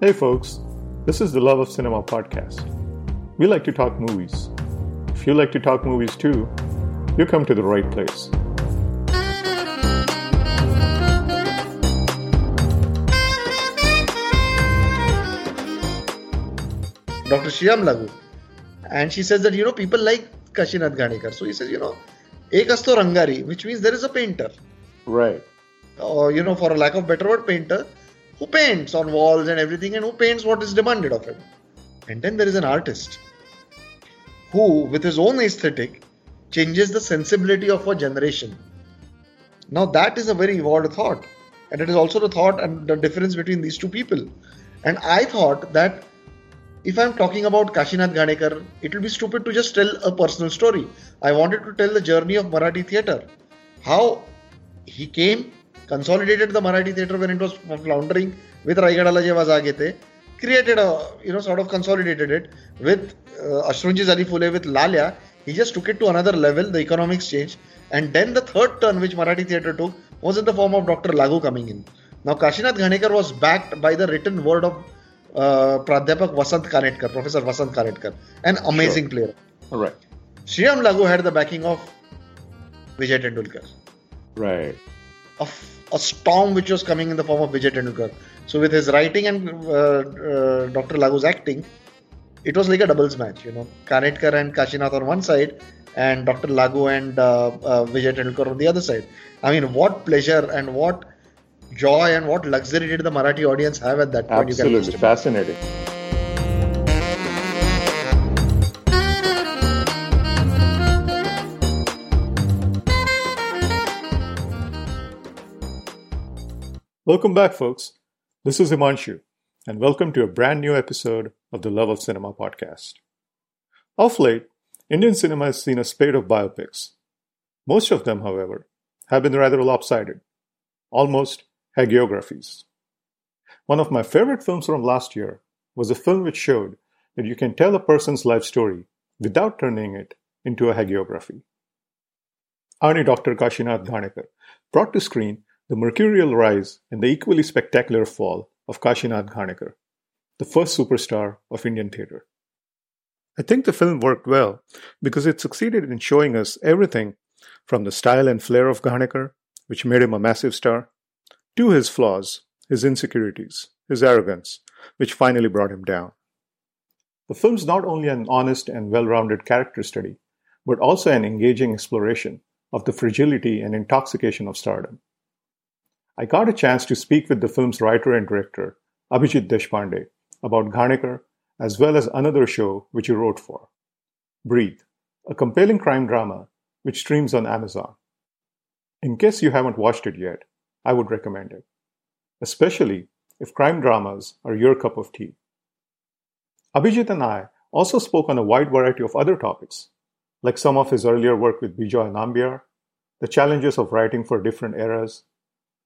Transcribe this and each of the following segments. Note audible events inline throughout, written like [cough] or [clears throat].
Hey folks, this is the Love of Cinema podcast. We like to talk movies. If you like to talk movies too, you come to the right place. Dr. Sriram Lagu. And she says that, you know, people like Kashinath Ghanekar. So he says, you know, asto rangari, which means there is a painter. Right. Or, you know, for a lack of better word, painter who paints on walls and everything and who paints what is demanded of him. And then there is an artist who, with his own aesthetic, changes the sensibility of a generation. Now, that is a very evolved thought. And it is also the thought and the difference between these two people. And I thought that if I'm talking about Kashinath Ghanekar, it will be stupid to just tell a personal story. I wanted to tell the journey of Marathi theatre. How he came, consolidated the Marathi theatre when it was floundering with Raigadala Jeva created a, you know, sort of consolidated it with uh, Ashrunchi Zali with Lalya. He just took it to another level, the economics changed. And then the third turn which Marathi theatre took was in the form of Dr. Lagu coming in. Now, Kashinath Ghanekar was backed by the written word of Pradhyapak Vasant Kanetkar, Professor Vasant Kanetkar, an amazing Sure. player. All right. Sriram Lagu had the backing of Vijay Tendulkar. Right. Of a storm which was coming in the form of Vijay Tendulkar. So with his writing and uh, uh, Dr. Lagu's acting, it was like a doubles match. You know, Kanetkar and Kashinath on one side, and Dr. Lagu and uh, uh, Vijay Tendulkar on the other side. I mean, what pleasure and what joy and what luxury did the Marathi audience have at that point? You can Absolutely. just Fascinating. Welcome back, folks. This is Himanshu, and welcome to a brand new episode of the Love of Cinema podcast. Of late, Indian cinema has seen a spate of biopics. Most of them, however, have been rather lopsided, almost hagiographies. One of my favorite films from last year was a film which showed that you can tell a person's life story without turning it into a hagiography. Ani Dr. Kashinath Ghanekar brought to screen the mercurial rise and the equally spectacular fall of Kashinath Ghanekar, the first superstar of Indian theatre. I think the film worked well because it succeeded in showing us everything from the style and flair of Ghanekar, which made him a massive star, to his flaws, his insecurities, his arrogance, which finally brought him down. The film's not only an honest and well rounded character study, but also an engaging exploration of the fragility and intoxication of stardom. I got a chance to speak with the film's writer and director, Abhijeet Deshpande, about Ghanekar as well as another show which he wrote for Breathe, a compelling crime drama which streams on Amazon. In case you haven't watched it yet, I would recommend it, especially if crime dramas are your cup of tea. Abhijeet and I also spoke on a wide variety of other topics, like some of his earlier work with Bejoy and Nambiar, the challenges of writing for different eras,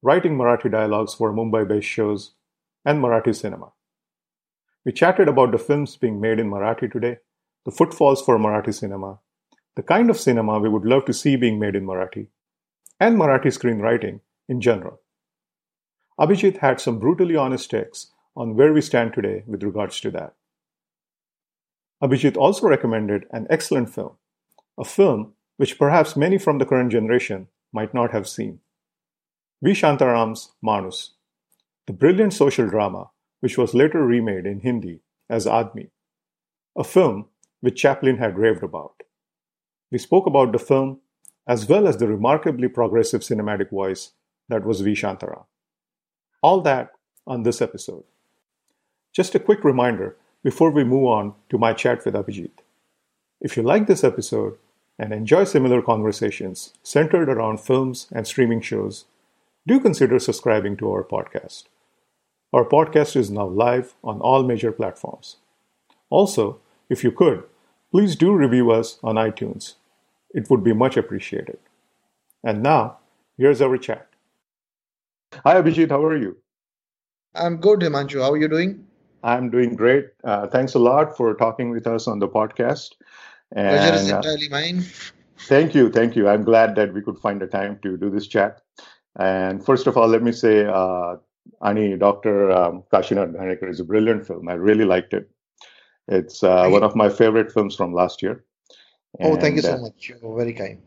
writing Marathi dialogues for Mumbai based shows, and Marathi cinema. We chatted about the films being made in Marathi today, the footfalls for Marathi cinema, the kind of cinema we would love to see being made in Marathi, and Marathi screenwriting in general. Abhijeet had some brutally honest takes on where we stand today with regards to that. Abhijit also recommended an excellent film, a film which perhaps many from the current generation might not have seen. V. Shantaram's Manoos, the brilliant social drama which was later remade in Hindi as Admi, a film which Chaplin had raved about. We spoke about the film as well as the remarkably progressive cinematic voice that was V. Shantaram. All that on this episode. Just a quick reminder before we move on to my chat with Abhijeet. If you like this episode and enjoy similar conversations centered around films and streaming shows, do consider subscribing to our podcast. Our podcast is now live on all major platforms. Also, if you could, please do review us on iTunes. It would be much appreciated. And now, here's our chat. Hi, Abhijeet, how are you? I'm good, Himanshu. How are you doing? I'm doing great. Uh, thanks a lot for talking with us on the podcast. Pleasure is And uh, entirely mine. Thank you, thank you. I'm glad that we could find a time to do this chat. And first of all, let me say, uh, Ani, Dr. Um, Kashinath Ghanekar is a brilliant film. I really liked it. It's uh, one of my favorite films from last year. And, oh, thank you so uh, much. You're very kind.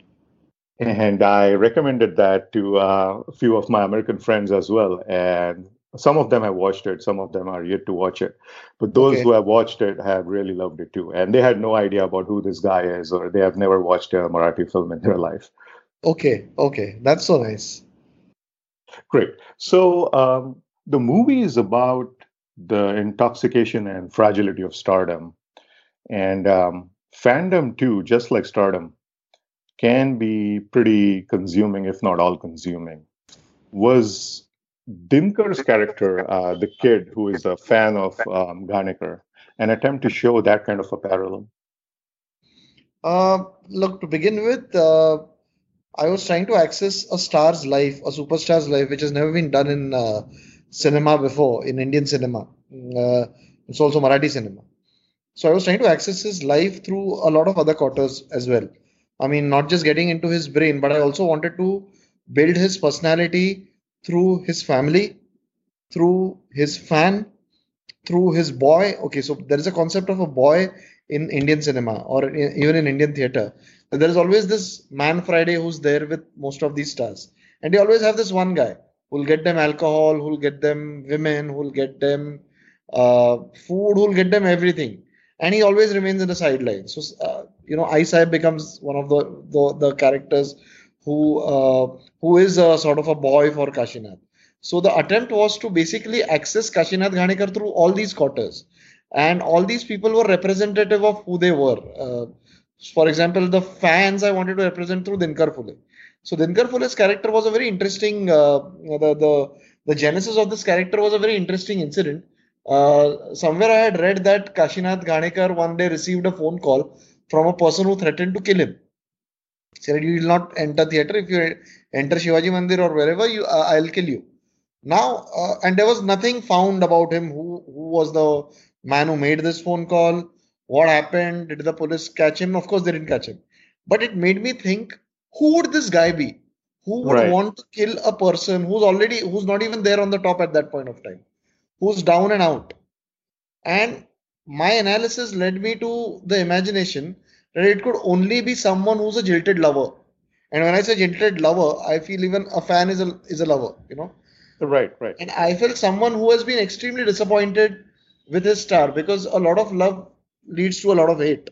And I recommended that to uh, a few of my American friends as well. And some of them have watched it, some of them are yet to watch it. But those okay. who have watched it have really loved it too. And they had no idea about who this guy is, or they have never watched a Marathi film in their life. Okay, okay. That's so nice. Great. So um, the movie is about the intoxication and fragility of stardom. And um, fandom, too, just like stardom, can be pretty consuming, if not all consuming. Was Dinkar's character, uh, the kid who is a fan of um, an attempt to show that kind of a parallel? Uh, look, to begin with, uh, I was trying to access a star's life, a superstar's life, which has never been done in uh, cinema before, in Indian cinema. Uh, it's also Marathi cinema. So I was trying to access his life through a lot of other quarters as well. I mean, not just getting into his brain, but I also wanted to build his personality through his family, through his fan, through his boy. Okay, so there is a concept of a boy in Indian cinema or in, even in Indian theater. There is always this man Friday who's there with most of these stars, and they always have this one guy who'll get them alcohol, who'll get them women, who'll get them uh, food, who'll get them everything, and he always remains in the sidelines. So uh, you know, Isai becomes one of the the, the characters who uh, who is a sort of a boy for Kashinath. So the attempt was to basically access Kashinath Ghanekar through all these quarters, and all these people were representative of who they were. Uh, for example, the fans I wanted to represent through Dinkar Phule. So Dinkar Phule's character was a very interesting. Uh, the the the genesis of this character was a very interesting incident. Uh, somewhere I had read that Kashinath Ghanekar one day received a phone call from a person who threatened to kill him said you will not enter theater if you enter Shivaji Mandir or wherever you uh, I'll kill you. Now uh, and there was nothing found about him. Who who was the man who made this phone call? What happened? Did the police catch him? Of course they didn't catch him. But it made me think: Who would this guy be? Who would right. want to kill a person who's already who's not even there on the top at that point of time, who's down and out? And my analysis led me to the imagination that it could only be someone who's a jilted lover. And when I say jilted lover, I feel even a fan is a is a lover, you know. Right, right. And I felt someone who has been extremely disappointed with his star because a lot of love leads to a lot of hate.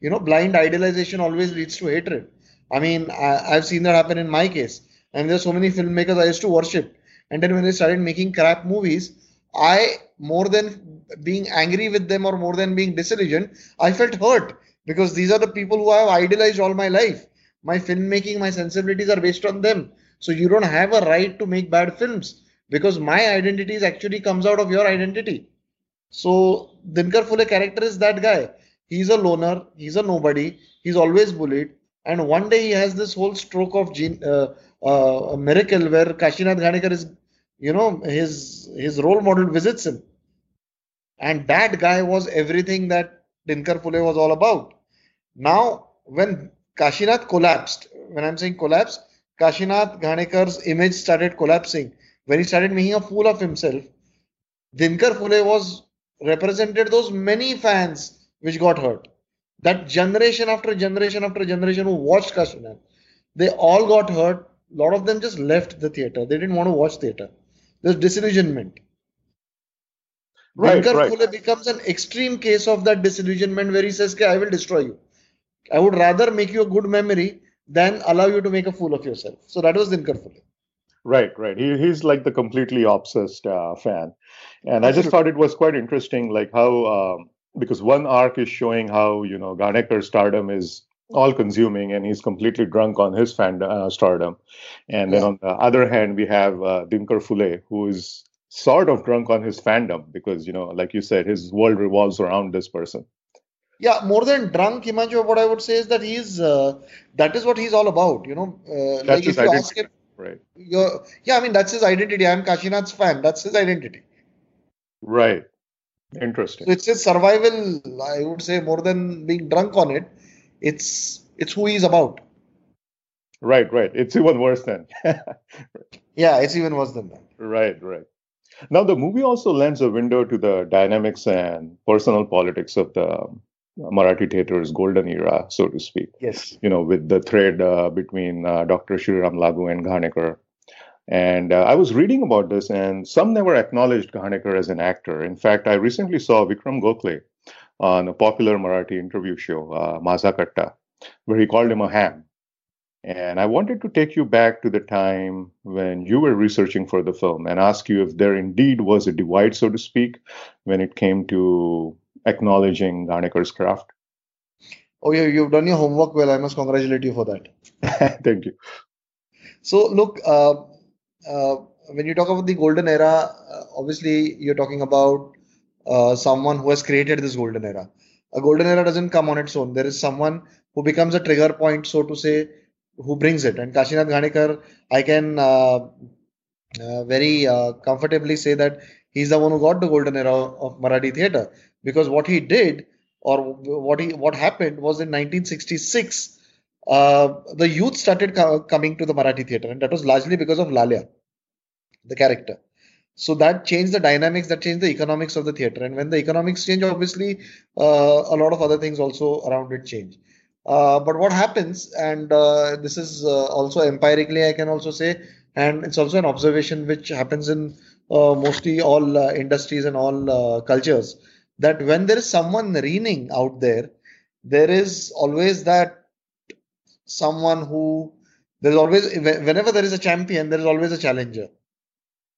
You know, blind idealization always leads to hatred. I mean, I, have seen that happen in my case. And there's so many filmmakers I used to worship. And then when they started making crap movies, I more than being angry with them or more than being disillusioned, I felt hurt because these are the people who I have idolized all my life. My filmmaking, my sensibilities are based on them. So you don't have a right to make bad films because my identity is actually comes out of your identity. So Dinkar Phule character is that guy. He's a loner. He's a nobody. He's always bullied. And one day he has this whole stroke of gene, uh, uh, miracle where Kashinath Ghanekar is, you know, his his role model visits him. And that guy was everything that Dinkar Phule was all about. Now, when Kashinath collapsed, when I'm saying collapse, Kashinath Ghanekar's image started collapsing. When he started making a fool of himself, Dinkar Phule was represented those many fans which got hurt. That generation after generation after generation who watched Kashinath, they all got hurt. A lot of them just left the theater. They didn't want to watch theater. There's disillusionment. Right, right. Phule becomes an extreme case of that disillusionment where he says, I will destroy you. I would rather make you a good memory than allow you to make a fool of yourself. So that was Dinkar Phule. Right, right. He, he's like the completely obsessed uh, fan. And I just thought it was quite interesting, like how, um, because one arc is showing how, you know, Ghanekar's stardom is all consuming and he's completely drunk on his fan uh, stardom. And then on the other hand, we have uh, Dinkar Phule, who is sort of drunk on his fandom because, you know, like you said, his world revolves around this person. Yeah, more than drunk, Himanshu, what I would say is that he's uh, that is what he's all about. You know, uh, like if you identity. ask him, right? Yeah, I mean that's his identity. I'm Kashinath's fan. That's his identity. Right. Interesting. So it's his survival. I would say more than being drunk on it. It's it's who he's about. Right, right. It's even worse than. [laughs] yeah, it's even worse than that. Right, right. Now, the movie also lends a window to the dynamics and personal politics of the Marathi theater's golden era, so to speak. Yes. You know, with the thread uh, between uh, Dr. Shriram Lagu and Ghanekar. And uh, I was reading about this, and some never acknowledged Ghanekar as an actor. In fact, I recently saw Vikram Gokhale on a popular Marathi interview show, uh, Majha Katta, where he called him a ham. And I wanted to take you back to the time when you were researching for the film and ask you if there indeed was a divide, so to speak, when it came to acknowledging Ghanekar's craft. Oh, yeah, you've done your homework well. I must congratulate you for that. [laughs] Thank you. So, look, uh, uh, when you talk about the golden era, uh, obviously you're talking about uh, someone who has created this golden era. A golden era doesn't come on its own. There is someone who becomes a trigger point, so to say, who brings it. And Kashinath Ghanekar, I can uh, uh, very uh, comfortably say that he's the one who got the golden era of Marathi theatre because what he did or what he what happened was in 1966 uh, the youth started co- coming to the Marathi theatre and that was largely because of Lalya, the character. So that changed the dynamics, that changed the economics of the theatre. And when the economics change, obviously, uh, a lot of other things also around it change. Uh, but what happens, and uh, this is uh, also empirically, I can also say, and it's also an observation which happens in uh, mostly all uh, industries and all cultures, that when there is someone reigning out there, there is always that someone who there's always whenever there is a champion, there is always a challenger.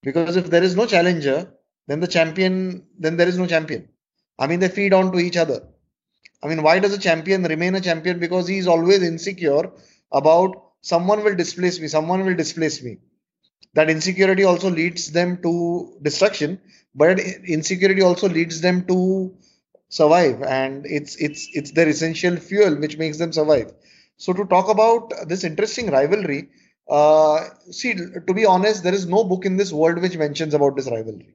Because if there is no challenger, then the champion, then there is no champion. I mean, they feed on to each other. I mean, why does a champion remain a champion? Because he is always insecure about someone will displace me, someone will displace me. That insecurity also leads them to destruction, but insecurity also leads them to survive, and it's it's it's their essential fuel which makes them survive. So to talk about this interesting rivalry, uh, see, to be honest, there is no book in this world which mentions about this rivalry.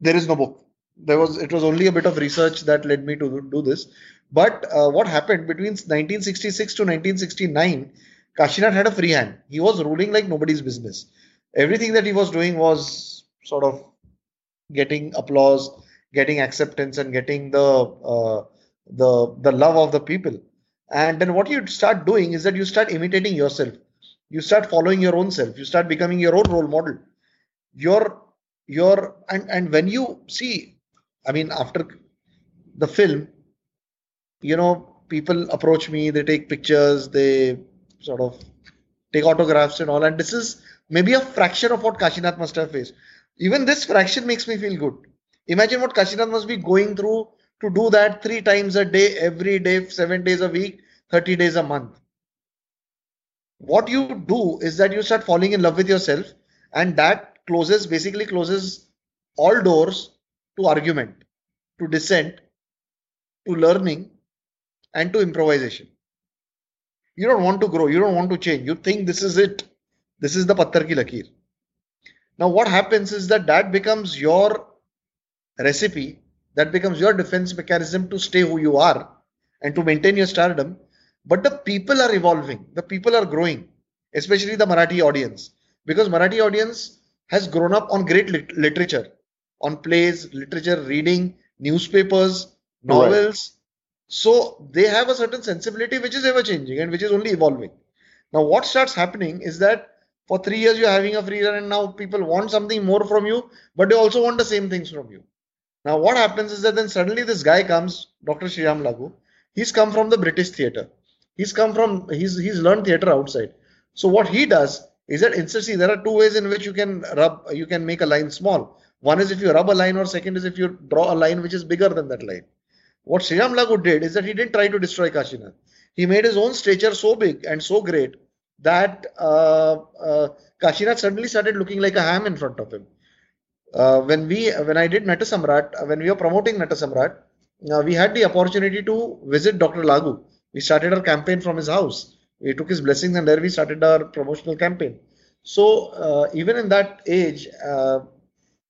There is no book there was it was only a bit of research that led me to do this. But uh, what happened between 1966 to 1969, Kashinath had a free hand. He was ruling like nobody's business. Everything that he was doing was sort of getting applause, getting acceptance, and getting the uh, the the love of the people. And then what you start doing is that you start imitating yourself. You start following your own self. You start becoming your own role model. Your your and and when you see I mean, after the film, you know, people approach me, they take pictures, they sort of take autographs and all. And this is maybe a fraction of what Kashinath must have faced. Even this fraction makes me feel good. Imagine what Kashinath must be going through to do that three times a day, every day, seven days a week, 30 days a month. What you do is that you start falling in love with yourself, and that closes basically closes all doors to argument, to dissent, to learning, and to improvisation. You don't want to grow, you don't want to change. You think this is it. This is the pattar ki lakir. Now, what happens is that that becomes your recipe, that becomes your defense mechanism to stay who you are and to maintain your stardom. But the people are evolving, the people are growing, especially the Marathi audience, because Marathi audience has grown up on great lit- literature on plays, literature, reading, newspapers, novels. Right. So they have a certain sensibility which is ever changing and which is only evolving. Now, what starts happening is that for three years you're having a free run, and now people want something more from you, but they also want the same things from you. Now, what happens is that then suddenly this guy comes, Dr. Shriram Lagu. He's come from the British theatre. He's come from he's he's learned theatre outside. So what he does is that instead, see, there are two ways in which you can rub, you can make a line small. One is if you rub a line, or second is if you draw a line which is bigger than that line. What Shriram Lagu did is that he didn't try to destroy Kashinath. He made his own stature so big and so great that uh, uh, Kashinath suddenly started looking like a ham in front of him. Uh, when we, when I did Natasamrat, uh, when we were promoting Natasamrat, uh, we had the opportunity to visit Dr. Lagu. We started our campaign from his house. We took his blessings and there we started our promotional campaign. So uh, even in that age, uh,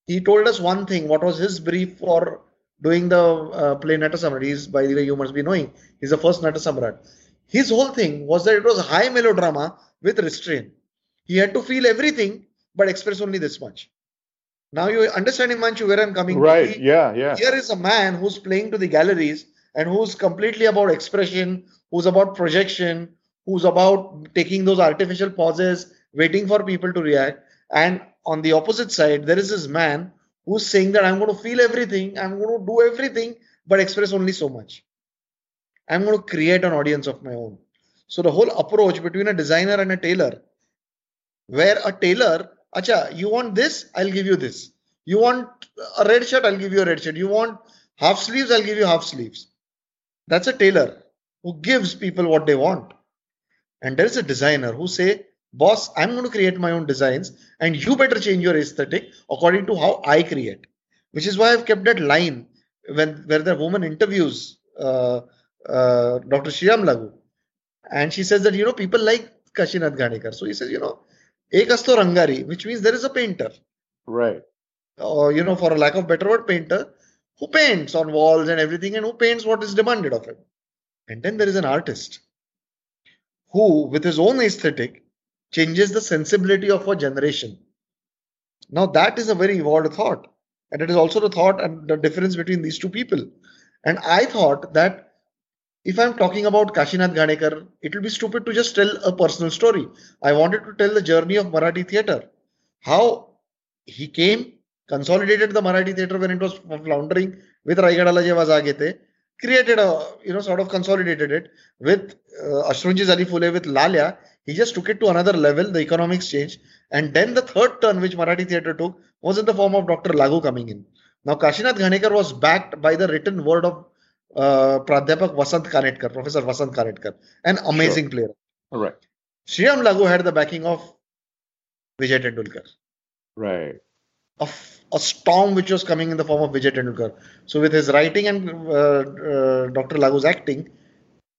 he told us one thing. What was his brief for doing the uh, play Nata Samrat? He's, by the way, you must be knowing, he's the first Nata Samrat. his whole thing was that it was high melodrama with restraint. He had to feel everything but express only this much. Now you understand, Himanshu, where I'm coming Right. He, yeah. Yeah. Here is a man who's playing to the galleries and who's completely about expression, who's about projection, who's about taking those artificial pauses, waiting for people to react. And on the opposite side, there is this man who's saying that I'm going to feel everything, I'm going to do everything, but express only so much. I'm going to create an audience of my own. So the whole approach between a designer and a tailor, where a tailor, acha, you want this, I'll give you this. You want a red shirt, I'll give you a red shirt. You want half sleeves, I'll give you half sleeves. That's a tailor who gives people what they want. And there is a designer who say, boss, I'm going to create my own designs and you better change your aesthetic according to how I create. Which is why I've kept that line when where the woman interviews uh, uh, Dr. Sriram Lagu. And she says that, you know, people like Kashinath Ghanekar. So he says, you know, asto rangari, which means there is a painter. Right. Or, you know, for a lack of better word, painter who paints on walls and everything and who paints what is demanded of him. And then there is an artist who, with his own aesthetic, changes the sensibility of a generation. Now, that is a very evolved thought. And it is also the thought and the difference between these two people. And I thought that if I'm talking about Kashinath Ghanekar, it will be stupid to just tell a personal story. I wanted to tell the journey of Marathi theatre. How he came, consolidated the Marathi theatre when it was floundering with Raigadala Jevha Jag Yete, created a, you know, sort of consolidated it with uh, Ashrunchi Zali Phule with Lalya. He just took it to another level, the economics changed. And then the third turn which Marathi theatre took was in the form of Dr. Lagu coming in. Now, Kashinath Ghanekar was backed by the written word of uh, Pradhyapak Vasant Kanetkar, Professor Vasant Kanetkar, an amazing sure. player. All right. Sriram Lagu had the backing of Vijay Tendulkar. Right. A, a storm which was coming in the form of Vijay Tendulkar. So with his writing and uh, uh, Dr. Lagu's acting,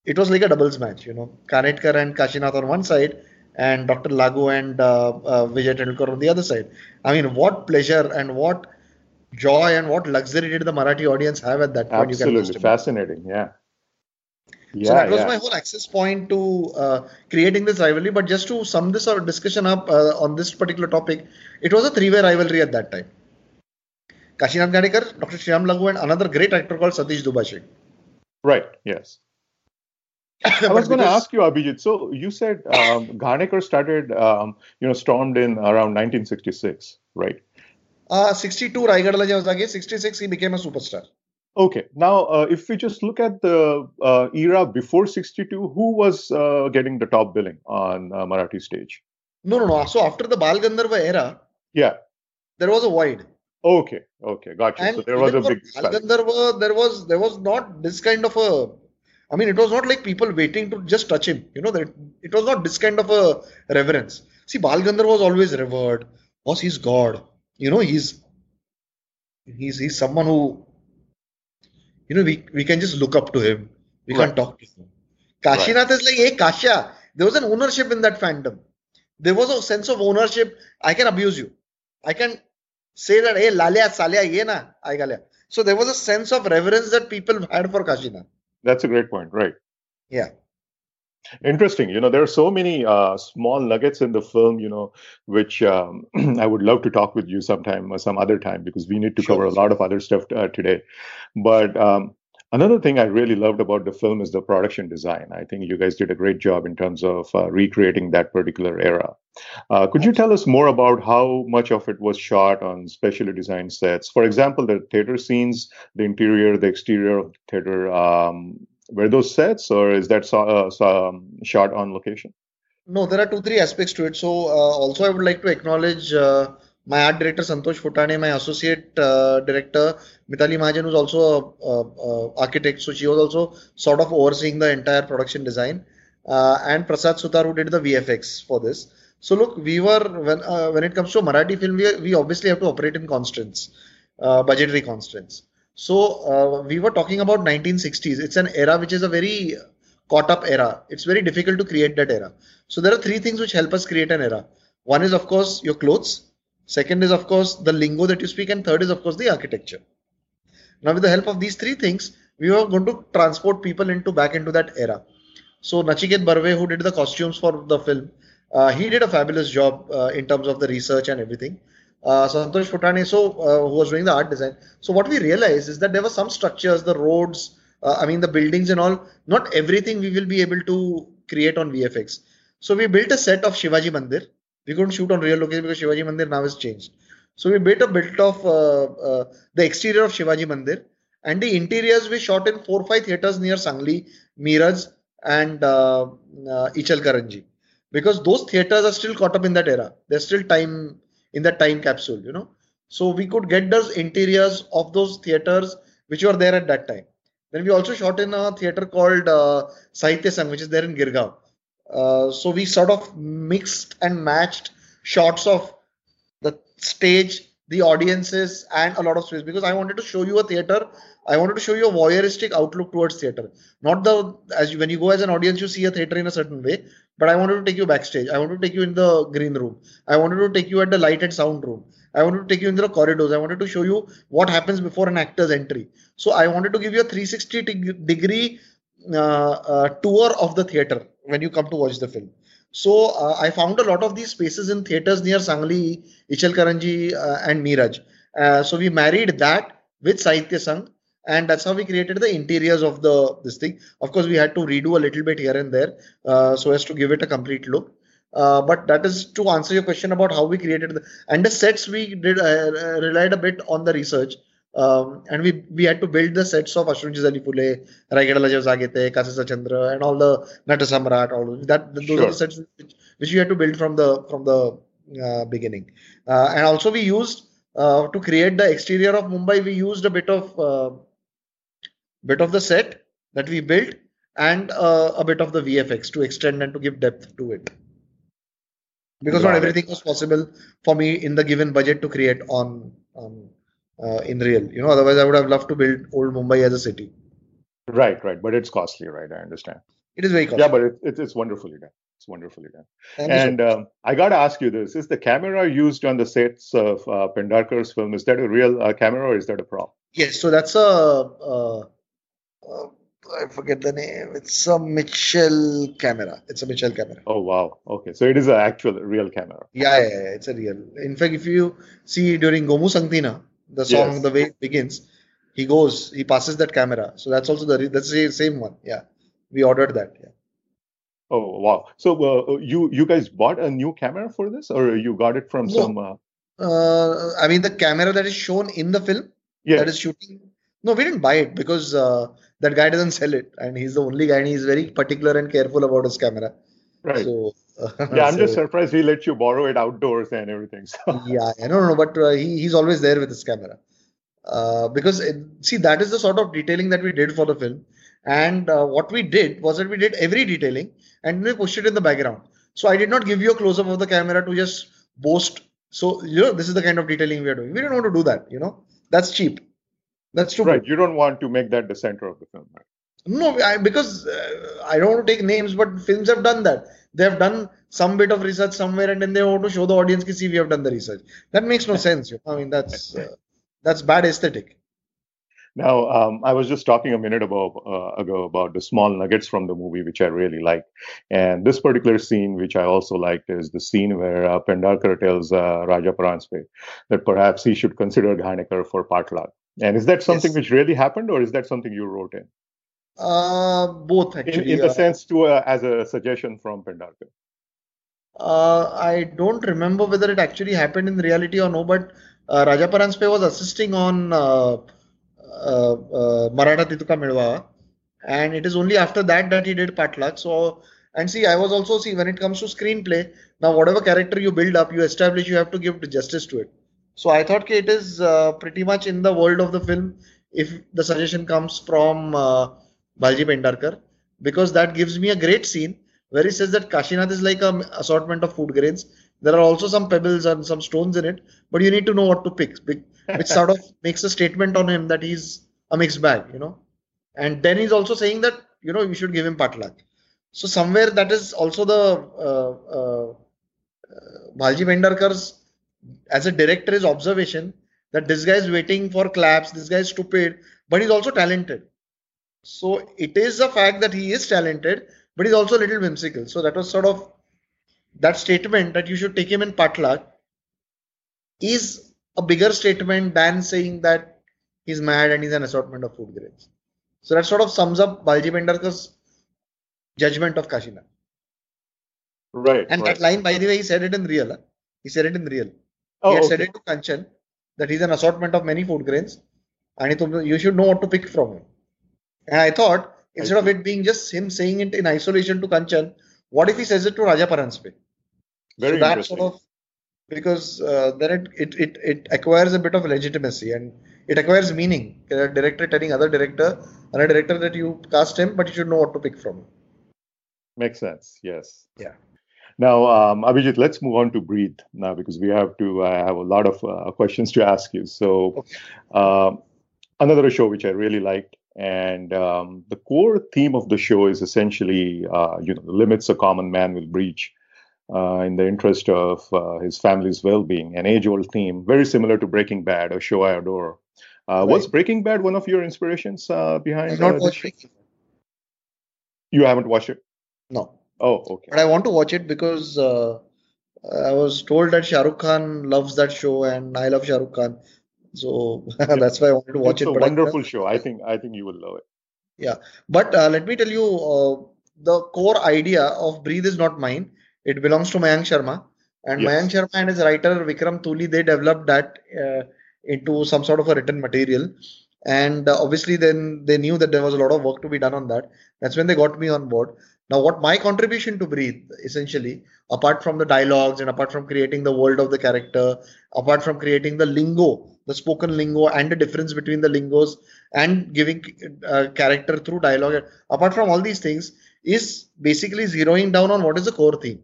it was like a doubles match. You know, Kanetkar and Kashinath on one side, and Dr. Lagu and uh, uh, Vijay Tendulkar on the other side. I mean, what pleasure and what joy and what luxury did the Marathi audience have at that point? Absolutely fascinating. Yeah. Yeah, so that was yeah. my whole access point to uh, creating this rivalry. But just to sum this or discussion up uh, on this particular topic, it was a three-way rivalry at that time. Kashinath Ghanekar, Dr. Sriram Lagu, and another great actor called Satish Dubhashi. Right. Yes. [laughs] I was going to ask you, Abhijeet. So you said um, Ghanekar started, um, you know, stormed in around 1966, right? Uh, 62 Raigadala Jevha Jag Yete, 66 he became a superstar. Okay. Now, uh, if we just look at the uh, era before 62, who was uh, getting the top billing on uh, Marathi stage? No, no, no. So after the Bal Gandharva era, yeah, there was a void. Okay, okay, gotcha. And so there was a big. Bal Gandharva, there was there was not this kind of a. I mean, it was not like people waiting to just touch him. You know that it was not this kind of a reverence. See, Bal Gandharva was always revered. Was he's God? You know, he's he's he's someone who you know, we, we can just look up to him. We right. can't talk to him. Kashinath right. is like, hey, Kasha. There was an ownership in that fandom. There was a sense of ownership. I can abuse you. I can say that, hey, Lalya, Salya, ye na, I galya. So there was a sense of reverence that people had for Kashinath. That's a great point, right? Yeah. Interesting. You know, there are so many uh, small nuggets in the film, you know, which um, [clears throat] I would love to talk with you sometime or some other time because we need to sure. cover a lot of other stuff uh, today. But um, another thing I really loved about the film is the production design. I think you guys did a great job in terms of uh, recreating that particular era. Uh, could you tell us more about how much of it was shot on specially designed sets? For example, the theater scenes, the interior, the exterior of the theater. Um, were those sets or is that uh, um, shot on location? No, there are two, three aspects to it. So, uh, also, I would like to acknowledge uh, my art director Santosh Phutane, my associate uh, director Mitali Mahajan, who's also an architect. So, she was also sort of overseeing the entire production design. Uh, and Prasad Sutar, who did the VFX for this. So, look, we were, when uh, when it comes to Marathi film, we, we obviously have to operate in constraints, budgetary constraints. So uh, we were talking about 1960s. It's an era which is a very caught up era. It's very difficult to create that era. So there are three things which help us create an era. One is of course your clothes. Second is of course the lingo that you speak, and third is of course the architecture. Now with the help of these three things, we were going to transport people into back into that era. So Nachiket Barve, who did the costumes for the film, uh, he did a fabulous job uh, in terms of the research and everything. Uh, Santosh Phutane, so uh, who was doing the art design. So what we realized is that there were some structures, the roads, uh, I mean the buildings and all. Not everything we will be able to create on VFX. So we built a set of Shivaji Mandir. We couldn't shoot on real location because Shivaji Mandir now has changed. So we built a built of uh, uh, the exterior of Shivaji Mandir and the interiors we shot in four five theaters near Sangli, Miraj, and uh, uh, Ichalkaranji because those theaters are still caught up in that era. There's still time in that time capsule, you know. So we could get those interiors of those theaters which were there at that time. Then we also shot in a theater called uh, Sahitya Sangh, which is there in Girgaon. Uh, so we sort of mixed and matched shots of the stage, the audiences, and a lot of space because I wanted to show you a theater. I wanted to show you a voyeuristic outlook towards theater. Not the as you, when you go as an audience, you see a theater in a certain way, but I wanted to take you backstage. I wanted to take you in the green room. I wanted to take you at the light and sound room. I wanted to take you into the corridors. I wanted to show you what happens before an actor's entry. So I wanted to give you a 360 degree uh, uh, tour of the theater when you come to watch the film. So uh, I found a lot of these spaces in theaters near Sangli, Ichalkaranji, uh, and Miraj. Uh, so we married that with Sahitya Sangh, and that's how we created the interiors of the this thing. Of course, we had to redo a little bit here and there uh, so as to give it a complete look. Uh, but that is to answer your question about how we created the and the sets we did uh, relied a bit on the research um, and we we had to build the sets of Ashrunchi Zali Phule, Raigada Jagete, Kachecha Chandra, and all the Natasamrat, all that those sure. are the sets which, which we had to build from the from the uh, beginning. Uh, and also we used uh, to create the exterior of Mumbai. We used a bit of uh, bit of the set that we built and uh, a bit of the VFX to extend and to give depth to it. Because not everything was possible for me in the given budget to create on on uh, in real. You know, otherwise I would have loved to build old Mumbai as a city. Right, right, but it's costly, right? I understand. It is very costly. Yeah, but it, it, it's wonderfully done. It's wonderfully done. Thank and um, I got to ask you this: Is the camera used on the sets of uh, Pendharkar's film is that a real uh, camera or is that a prop? Yes, so that's a. Uh, uh, I forget the name. It's a Mitchell camera. It's a Mitchell camera. Oh wow. Okay, so it is an actual real camera. Yeah, yeah, yeah, it's a real. In fact, if you see during Gomu Sangtina, the song yes. the way it begins he goes he passes that camera. So that's also the that's the same one. Yeah. We ordered that. Yeah. Oh wow. So uh, you you guys bought a new camera for this or you got it from no. some uh... Uh, i mean the camera that is shown in the film yes. that is shooting no we didn't buy it because uh, that guy doesn't sell it and he's the only guy and he's very particular and careful about his camera right so [laughs] [laughs] yeah, I'm so, just surprised he let you borrow it outdoors and everything. So. [laughs] Yeah, I don't know, but uh, he, he's always there with his camera. Uh, because it, see, that is the sort of detailing that we did for the film. And uh, what we did was that we did every detailing and we pushed it in the background. So I did not give you a close up of the camera to just boast. So, you know, this is the kind of detailing we are doing. We don't want to do that, you know, that's cheap. That's true. Right. You don't want to make that the center of the film. Right? No, I, because uh, I don't want to take names, but films have done that they have done some bit of research somewhere and then they want to show the audience see we have done the research that makes no sense you know? i mean that's uh, that's bad aesthetic now, um, I was just talking a minute ago, uh, ago about the small nuggets from the movie, which I really like. And this particular scene, which I also liked, is the scene where uh, Pendharkar tells uh, Raja Paranjpe that perhaps he should consider Ghanekar for Pathlag. And is that something yes. which really happened, or is that something you wrote in? Uh, both actually. In, in the uh, sense to uh, as a suggestion from Pendharkar. Uh, I don't remember whether it actually happened in reality or no, but uh, Raja Paranjpe was assisting on uh, uh, uh, Maratha Tituka Melvava, and it is only after that that he did Pathlag. So, and see, I was also see when it comes to screenplay, now whatever character you build up, you establish, you have to give justice to it. So I thought it is uh, pretty much in the world of the film. If the suggestion comes from Bhalji Pendharkar because that gives me a great scene where he says that Kashinath is like an assortment of food grains. There are also some pebbles and some stones in it, but you need to know what to pick, which sort of [laughs] makes a statement on him that he's a mixed bag, you know. And then he's also saying that you know you should give him Pathlag. So somewhere that is also the uh, uh, Bhalji Pendharkar's as a director is observation that this guy is waiting for claps, this guy is stupid, but he's also talented. So it is a fact that he is talented, but he's also a little whimsical. So that was sort of that statement that you should take him in Patla is a bigger statement than saying that he's mad and he's an assortment of food grains. So that sort of sums up Bhalji Pendharkar's judgment of Kashina. Right. And right. that line, by the way, he said it in real. Huh? He said it in real. Oh, he had okay. said it to Kanchan that he's an assortment of many food grains and you should know what to pick from him. And I thought, instead of it being just him saying it in isolation to Kanchan, what if he says it to Raja Paranjpe? Very so that interesting. sort of because uh, then it, it it it acquires a bit of legitimacy and it acquires meaning. A director telling other director, and a director that you cast him, but you should know what to pick from. Makes sense. Yes. Yeah. Now, um, Abhijeet, let's move on to Breathe now because we have to uh, have a lot of uh, questions to ask you. So, Okay. um, another show which I really liked, and um, the core theme of the show is essentially, uh, you know, the limits a common man will breach uh, in the interest of uh, his family's well-being. An age-old theme, very similar to Breaking Bad, a show I adore. Uh, Was Breaking Bad one of your inspirations uh, behind? Not uh, watched it. You haven't watched it? No, Oh, okay. but I want to watch it because uh, I was told that Shah Rukh Khan loves that show, and I love Shah Rukh Khan, so [laughs] that's why I wanted to watch it's it. a but I wonderful show. I think I think you will love it. Yeah, but uh, let me tell you, uh, the core idea of Breathe is not mine. It belongs to Mayank Sharma. And Yes. Mayank Sharma and his writer Vikram Tuli, they developed that uh, into some sort of a written material. And uh, obviously, then they knew that there was a lot of work to be done on that. That's when they got me on board. Now, what my contribution to Breathe, essentially, apart from the dialogues and apart from creating the world of the character, apart from creating the lingo, the spoken lingo, and the difference between the lingos and giving uh, character through dialogue, apart from all these things, is basically zeroing down on what is the core theme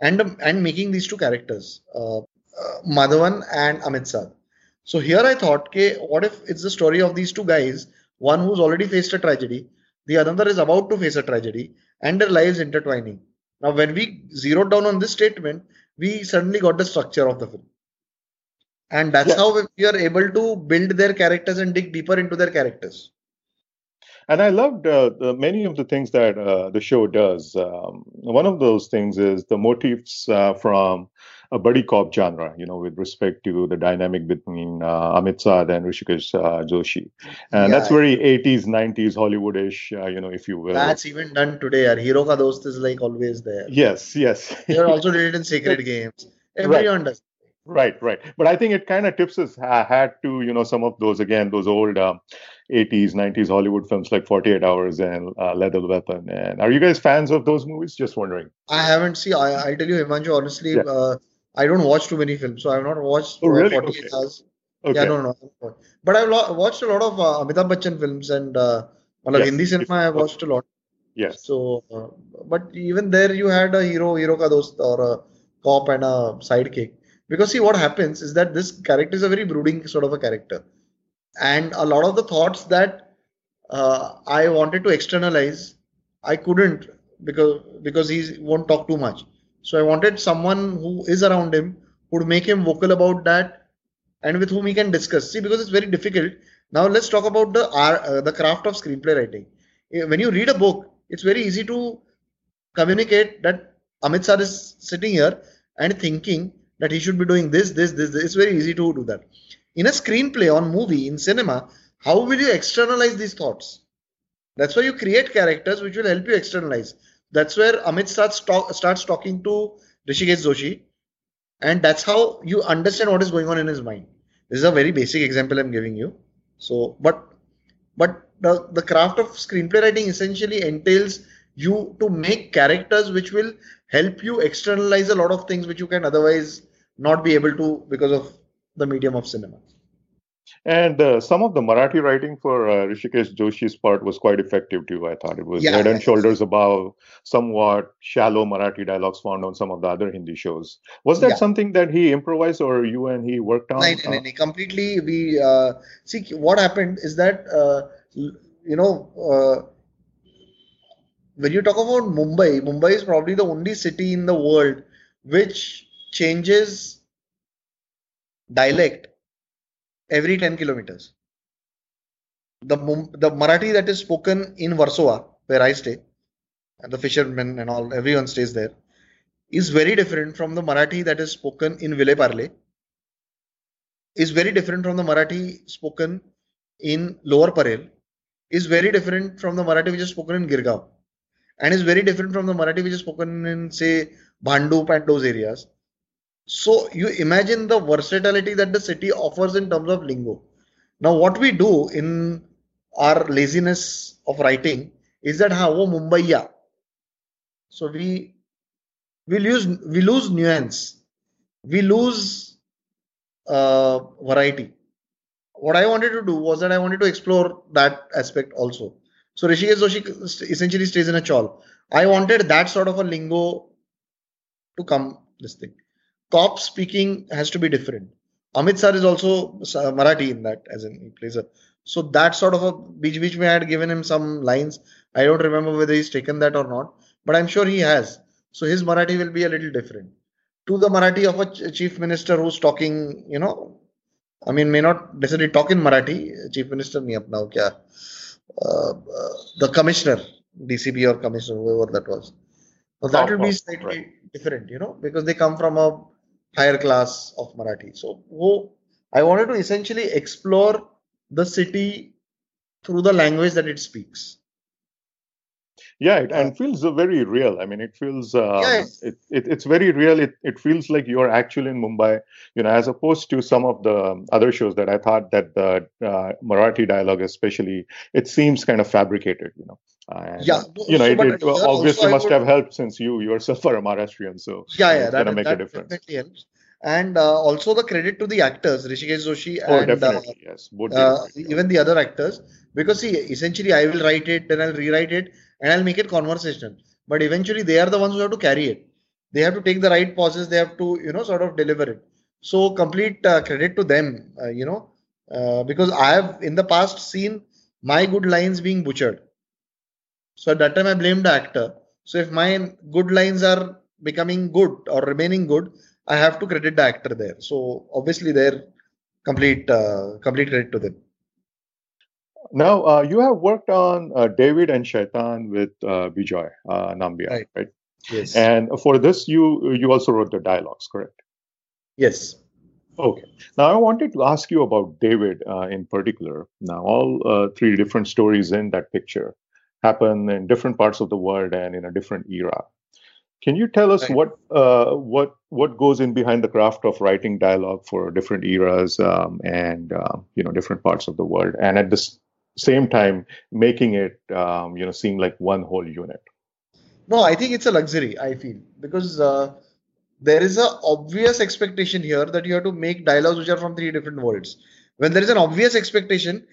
and and making these two characters, uh, uh, Madhavan and Amit Sadh. So here I thought, okay, what if it's the story of these two guys, one who's already faced a tragedy, the other is about to face a tragedy, and their lives intertwining. Now, when we zeroed down on this statement, we suddenly got the structure of the film. And that's Yeah. how we are able to build their characters and dig deeper into their characters. And I loved uh, the, many of the things that uh, the show does. Um, one of those things is the motifs uh, from a buddy cop genre, you know, with respect to the dynamic between uh, Amit Sadh and Rishikesh uh, Joshi. And Yeah. that's very 80s, 90s Hollywoodish, uh, you know, if you will. That's even done today. Our Hero Ka Dost is like always there. yes, yes. They are [laughs] also did it in Sacred Games. Everyone does. Right, right. But I think it kind of tips his ha- hat to, you know, some of those, again, those old um, 80s, 90s Hollywood films like 48 Hours and uh, Lethal Weapon. And are you guys fans of those movies? Just wondering. I haven't seen. I, tell you, Himanshu, honestly, Yeah. uh, I don't watch too many films, so I've not watched Oh, really? 48 Okay. Hours. Okay. Yeah, no, no, no. But I've lo- watched a lot of uh, Amitabh Bachchan films and uh, well, Yes. Hindi cinema. I've watched a lot. Yes. So, uh, but even there, you had a hero, hero ka dost, or a cop and a sidekick. Because see, what happens is that this character is a very brooding sort of a character, and a lot of the thoughts that uh, I wanted to externalize, I couldn't because because he won't talk too much. So I wanted someone who is around him would make him vocal about that, and with whom he can discuss. See, because it's very difficult. Now let's talk about the uh, the craft of screenplay writing. Eh, When you read a book, it's very easy to communicate that Amit Sir is sitting here and thinking that he should be doing this, this, this, this. It's very easy to do that. In a screenplay, on movie, in cinema, how will you externalize these thoughts? That's why you create characters which will help you externalize. That's where Amit starts talk, starts talking to Rishikesh Joshi, and that's how you understand what is going on in his mind. This is a very basic example I'm giving you. So, but but the, the craft of screenplay writing essentially entails you to make characters which will help you externalize a lot of things which you can otherwise not be able to because of the medium of cinema. And uh, some of the Marathi writing for uh, Rishikesh Joshi's part was quite effective too. I thought it was Yeah, head and shoulders above somewhat shallow Marathi dialogues found on some of the other Hindi shows. Was that Yeah. something that he improvised or you and he worked on? No, no, no, completely. We uh, see what happened is that uh, you know uh, when you talk about Mumbai, Mumbai is probably the only city in the world which changes dialect every 10 kilometers. The the Marathi that is spoken in Versova, where I stay, and the fishermen and all, everyone stays there, is very different from the Marathi that is spoken in Vile Parle, is very different from the Marathi spoken in Lower Parel, is very different from the Marathi which is spoken in Girgaon, and is very different from the Marathi which is spoken in, say, Bhandup and those areas. So you imagine the versatility that the city offers in terms of lingo. Now, what we do in our laziness of writing is that how oh, Mumbai So we we lose we lose nuance, we lose uh, variety. What I wanted to do was that I wanted to explore that aspect also. So Rishikesh essentially stays in a chawl. I wanted that sort of a lingo to come this thing. Cop speaking has to be different. Amit sir is also Marathi in that, as in he plays a. So that sort of a beach beach may had given him some lines. I don't remember whether he's taken that or not, but I'm sure he has. So his Marathi will be a little different. To the Marathi of a chief minister who's talking, you know, I mean, may not necessarily talk in Marathi. Chief minister nahi apna kya, uh, uh, the commissioner, DCP or commissioner, whoever that was. So that will be slightly right. different, you know, because they come from a higher class of Marathi. So wo, I wanted to essentially explore the city through the language that it speaks. Yeah, it, and feels very real. I mean, it feels um, yes. it, it, it's very real. It it feels like you're actually in Mumbai, you know, as opposed to some of the other shows that I thought that the uh, Marathi dialogue, especially, it seems kind of fabricated, you know. And, yeah, you know, so, it, it obviously must would, have helped since you yourself are a Maharashtrian, so yeah, yeah, that, gonna make that a difference. Definitely helps. And uh, also the credit to the actors, Rishikesh Joshi oh, and uh, yes, uh, even the other actors, because see, essentially I will write it, then I'll rewrite it, and I'll make it conversational. But eventually, they are the ones who have to carry it. They have to take the right pauses. They have to, you know, sort of deliver it. So complete uh, credit to them, uh, you know, uh, because I have in the past seen my good lines being butchered. So at that time, I blamed the actor. So if my good lines are becoming good or remaining good, I have to credit the actor there. So obviously, they're complete uh, complete credit to them. Now, uh, you have worked on uh, David and Shaitan with uh, Bejoy uh, Nambiar, right. right? Yes. And for this, you you also wrote the dialogues, correct? Yes. Okay. Now, I wanted to ask you about David uh, in particular. Now, all uh, three different stories in that picture happen in different parts of the world and in a different era. Can you tell us right. what uh, what what goes in behind the craft of writing dialogue for different eras um, and you know different parts of the world, and at the same time making it um, you know seem like one whole unit? No, I think it's a luxury. I feel because uh, there is a obvious expectation here that you have to make dialogues which are from three different worlds. When there is an obvious expectation,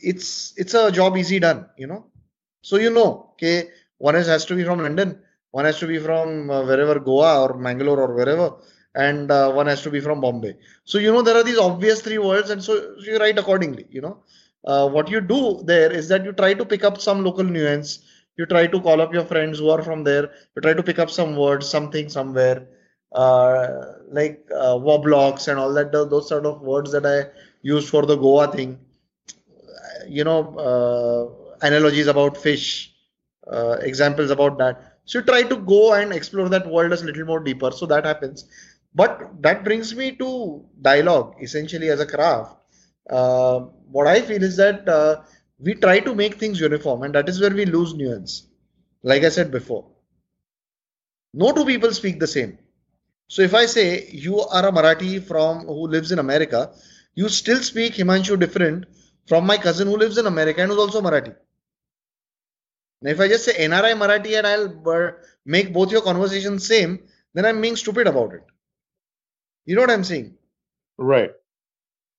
it's it's a job easy done. You know, so you know, okay, one has to be from London one has to be from uh, wherever Goa or Mangalore or wherever, and uh, one has to be from Bombay. So you know there are these obvious three words, and so you write accordingly. You know, uh, what you do there is that you try to pick up some local nuance. You try to call up your friends who are from there. You try to pick up some words, something somewhere, uh, like uh, woblocks and all that. Those sort of words that I used for the Goa thing. You know, uh, analogies about fish, uh, examples about that so you try to go and explore that world a little more deeper. So that happens. But that brings me to dialogue essentially as a craft. Uh, what I feel is that uh, we try to make things uniform, and that is where we lose nuance. Like I said before, no two people speak the same. So if I say you are a Marathi from who lives in America, you still speak Himanshu different from my cousin who lives in America and who's also Marathi. Now, if I just say NRI Marathi and I'll make both your conversations same, then I'm being stupid about it. You know what I'm saying? Right.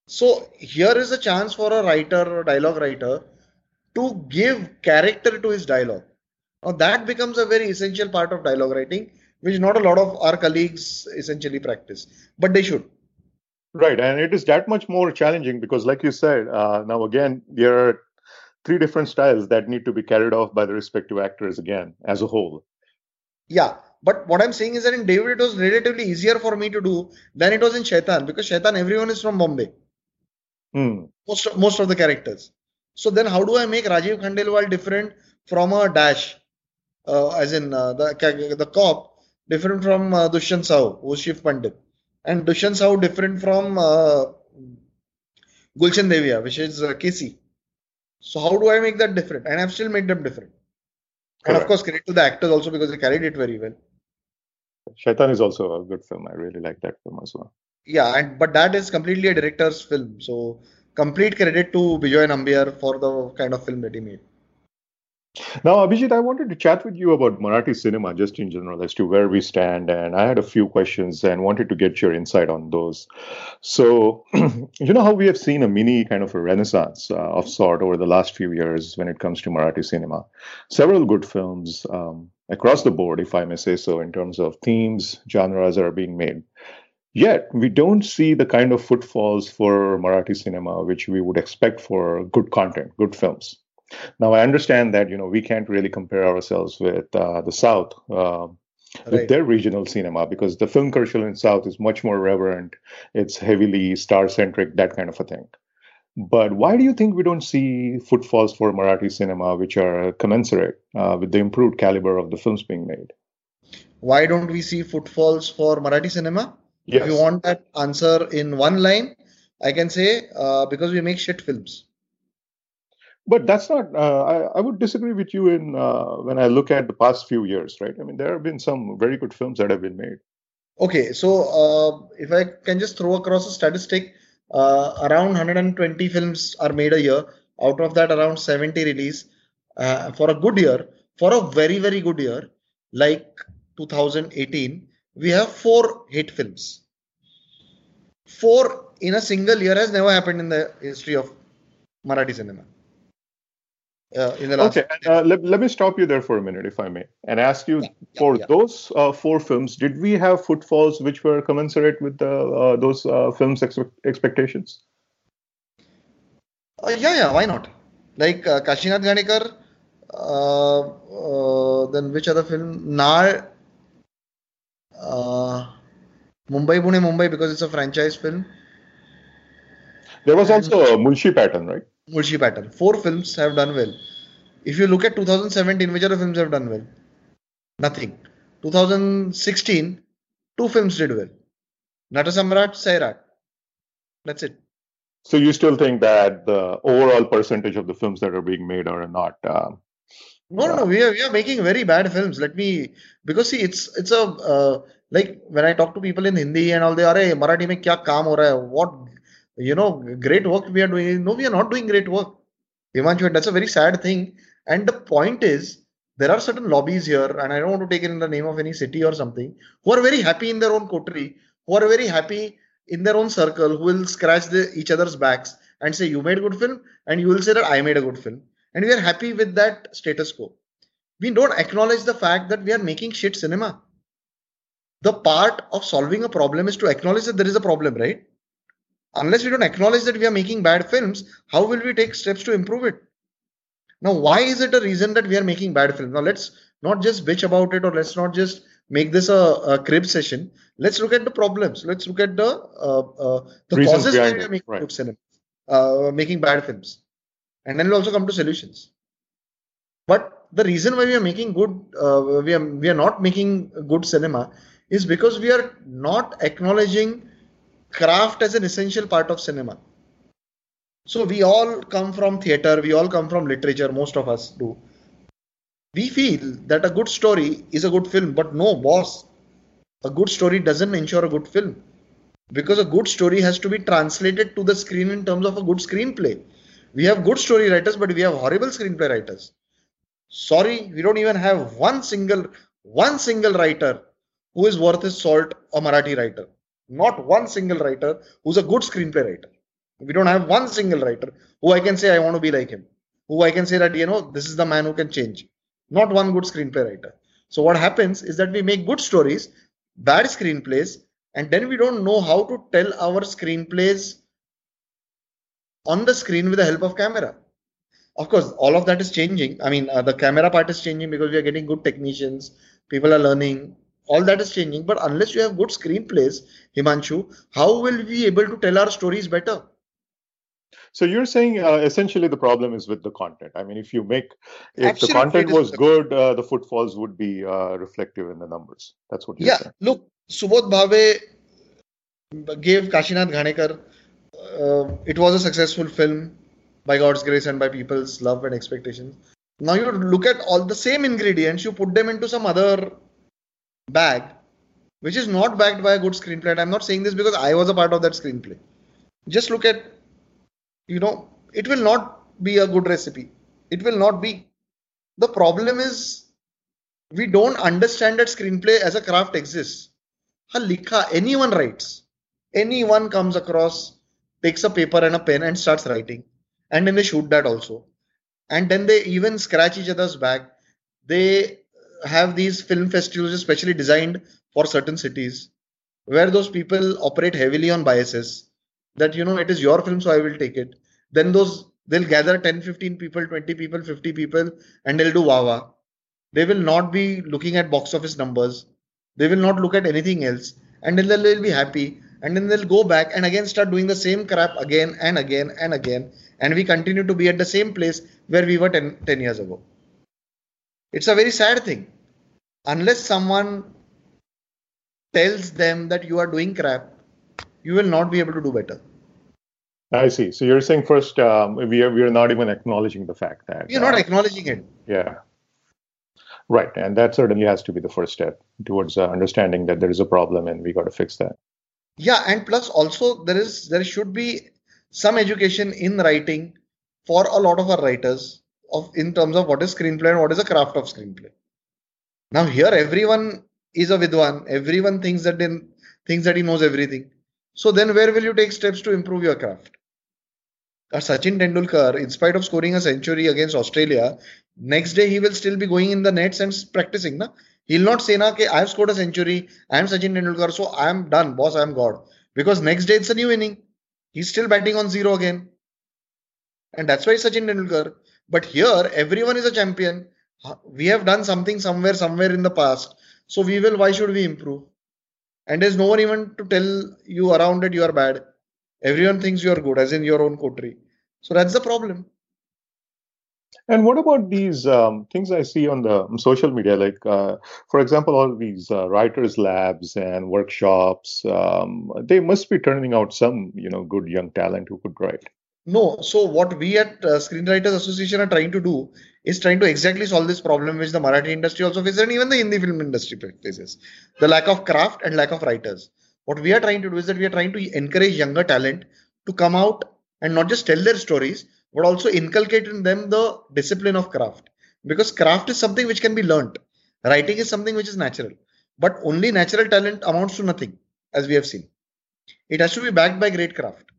So here is a chance for a writer or dialogue writer to give character to his dialogue. Now that becomes a very essential part of dialogue writing, which not a lot of our colleagues essentially practice, but they should. Right, and it is that much more challenging because, like you said, uh, now again, there are three different styles that need to be carried off by the respective actors again as a whole. Yeah, but what I'm saying is that in David it was relatively easier for me to do than it was in Shaitan because Shaitan everyone is from Bombay. Hmm. Most most of the characters. So then how do I make Rajiv Khandelwal different from a Dash uh, as in uh, the the cop, different from uh, Dushyant Sahu, who's Shiv Pandit, and Dushyant Sahu different from uh, Gulshan Devaiah, which is uh, KC. So how do I make that different? And I've still made them different. And of course, credit to the actors also because they carried it very well. Shaitan is also a good film. I really like that film as well. Yeah, and but that is completely a director's film. So complete credit to Bejoy Nambiar for the kind of film that he made. Now, Abhijeet, I wanted to chat with you about Marathi cinema just in general as to where we stand. And I had a few questions and wanted to get your insight on those. So, [clears throat] you know how we have seen a mini kind of a renaissance uh, of sort over the last few years when it comes to Marathi cinema. Several good films um, across the board, if I may say so, in terms of themes, genres are being made. Yet, we don't see the kind of footfalls for Marathi cinema which we would expect for good content, good films. Now, I understand that you know we can't really compare ourselves with uh, the South uh, with their regional cinema because the film culture in South is much more reverent. It's heavily star centric, that kind of a thing. But why do you think we don't see footfalls for Marathi cinema which are commensurate uh, with the improved caliber of the films being made? Why don't we see footfalls for Marathi cinema? If you want that answer in one line, I can say uh, because we make shit films. But that's not. Uh, I, I would disagree with you in uh, when I look at the past few years, right? I mean, there have been some very good films that have been made. Okay, so uh, if I can just throw across a statistic, uh, around 120 films are made a year. Out of that, around 70 release. Uh, for a good year, for a very, very good year, like 2018, we have four hit films. Four in a single year has never happened in the history of Marathi cinema. Uh, in the last Okay, and, uh, let, let me stop you there for a minute, if I may, and ask you Yeah, yeah, for yeah. those uh, four films, did we have footfalls which were commensurate with the, uh, those uh, films' ex- expectations? Uh, yeah, yeah, why not? Like uh, Kashinath Ghanekar, uh, uh, then which other film? Nar, Mumbai Pune Mumbai because it's a franchise film. There was And- also a Mulshi pattern, right? Mulshi pattern. Four films have done well. If you look at 2017, which other films have done well? Nothing. 2016, two films did well. Natasamrat, Sairat. That's it. So you still think that the overall percentage of the films that are being made are not? Uh, no, no, no. We are we are making very bad films. Let me because see, it's it's a uh, like when I talk to people in Hindi and all, they are, a Marathi mein kya kaam ho raha hai? What you know, great work we are doing. No, we are not doing great work. Eventually, that's a very sad thing. And the point is, there are certain lobbies here, and I don't want to take it in the name of any city or something, who are very happy in their own coterie, who are very happy in their own circle, who will scratch the, each other's backs and say, "You made a good film," and you will say that I made a good film and we are happy with that status quo. We don't acknowledge the fact that we are making shit cinema. The part of solving a problem is to acknowledge that there is a problem, right? Unless we don't acknowledge that we are making bad films, how will we take steps to improve it? Now, why is it a reason that we are making bad films? Now, let's not just bitch about it or let's not just make this a, a crib session. Let's look at the problems. Let's look at the uh, uh, the Reasons causes why we are making right. cinema, uh, making bad films, and then we'll also come to solutions. But the reason why we are making good, uh, we are we are not making good cinema is because we are not acknowledging craft as an essential part of cinema. So we all come from theater, we all come from literature, most of us do. We feel that a good story is a good film, but no, boss. A good story doesn't ensure a good film because a good story has to be translated to the screen in terms of a good screenplay. We have good story writers, but we have horrible screenplay writers. Sorry, we don't even have one single one single writer who is worth his salt a Marathi writer. Not one single writer who's a good screenplay writer. We don't have one single writer who I can say I want to be like him. Who I can say that you know this is the man who can change. Not one good screenplay writer. So what happens is that we make good stories, bad screenplays, and then we don't know how to tell our screenplays on the screen with the help of camera. Of course, all of that is changing. I mean, uh, the camera part is changing because we are getting good technicians. People are learning. All that is changing. But unless you have good screenplays, Himanshu, how will we be able to tell our stories better? So you're saying uh, essentially the problem is with the content. I mean, if you make if Absolutely, the content was good, uh, the footfalls would be uh, reflective in the numbers. That's what you're Yeah, saying. look, Subodh Bhave gave Kashinath Ghanekar. Uh, it was a successful film by God's grace and by people's love and expectations. Now you look at all the same ingredients, you put them into some other bag, which is not backed by a good screenplay. And I'm not saying this because I was a part of that screenplay. Just look at, you know, it will not be a good recipe. It will not be. The problem is we don't understand that screenplay as a craft exists. Ha likha, anyone writes. Anyone comes across, takes a paper and a pen and starts writing. And then they shoot that also. And then they even scratch each other's back. They have these film festivals especially designed for certain cities where those people operate heavily on biases that you know it is your film so i will take it then those they'll gather 10 15 people 20 people 50 people and they'll do wawa they will not be looking at box office numbers they will not look at anything else and then they'll be happy and then they'll go back and again start doing the same crap again and again and again. And we continue to be at the same place where we were 10, 10 years ago. It's a very sad thing. Unless someone tells them that you are doing crap you will not be able to do better. I see. So you're saying first um, we are we are not even acknowledging the fact that you're not uh, acknowledging it. yeah, right, and that certainly has to be the first step towards uh, understanding that there is a problem and we got to fix that. Yeah and plus also there is there should be some education in writing for a lot of our writers of in terms of what is screenplay and what is the craft of screenplay now here everyone is a vidwan everyone thinks that they thinks that he knows everything so then where will you take steps to improve your craft uh, Sachin Tendulkar, in spite of scoring a century against Australia, next day he will still be going in the nets and practicing. Na? He'll not say, na, I have scored a century, I am Sachin Tendulkar, so I am done, boss, I am God. Because next day it's a new inning. He's still batting on zero again. And that's why Sachin Tendulkar. But here, everyone is a champion. We have done something somewhere, somewhere in the past. So we will, why should we improve? And there's no one even to tell you around that you are bad. Everyone thinks you are good, as in your own coterie. So that's the problem. And what about these um, things I see on the um, social media? Like, uh, for example, all these uh, writers' labs and workshops. Um, they must be turning out some, you know, good young talent who could write. No, so what we at uh, Screenwriters Association are trying to do is trying to exactly solve this problem which the Marathi industry also faces and even the Hindi film industry faces. The lack of craft and lack of writers. What we are trying to do is that we are trying to encourage younger talent to come out and not just tell their stories, but also inculcate in them the discipline of craft. Because craft is something which can be learnt. Writing is something which is natural. But only natural talent amounts to nothing, as we have seen. It has to be backed by great craft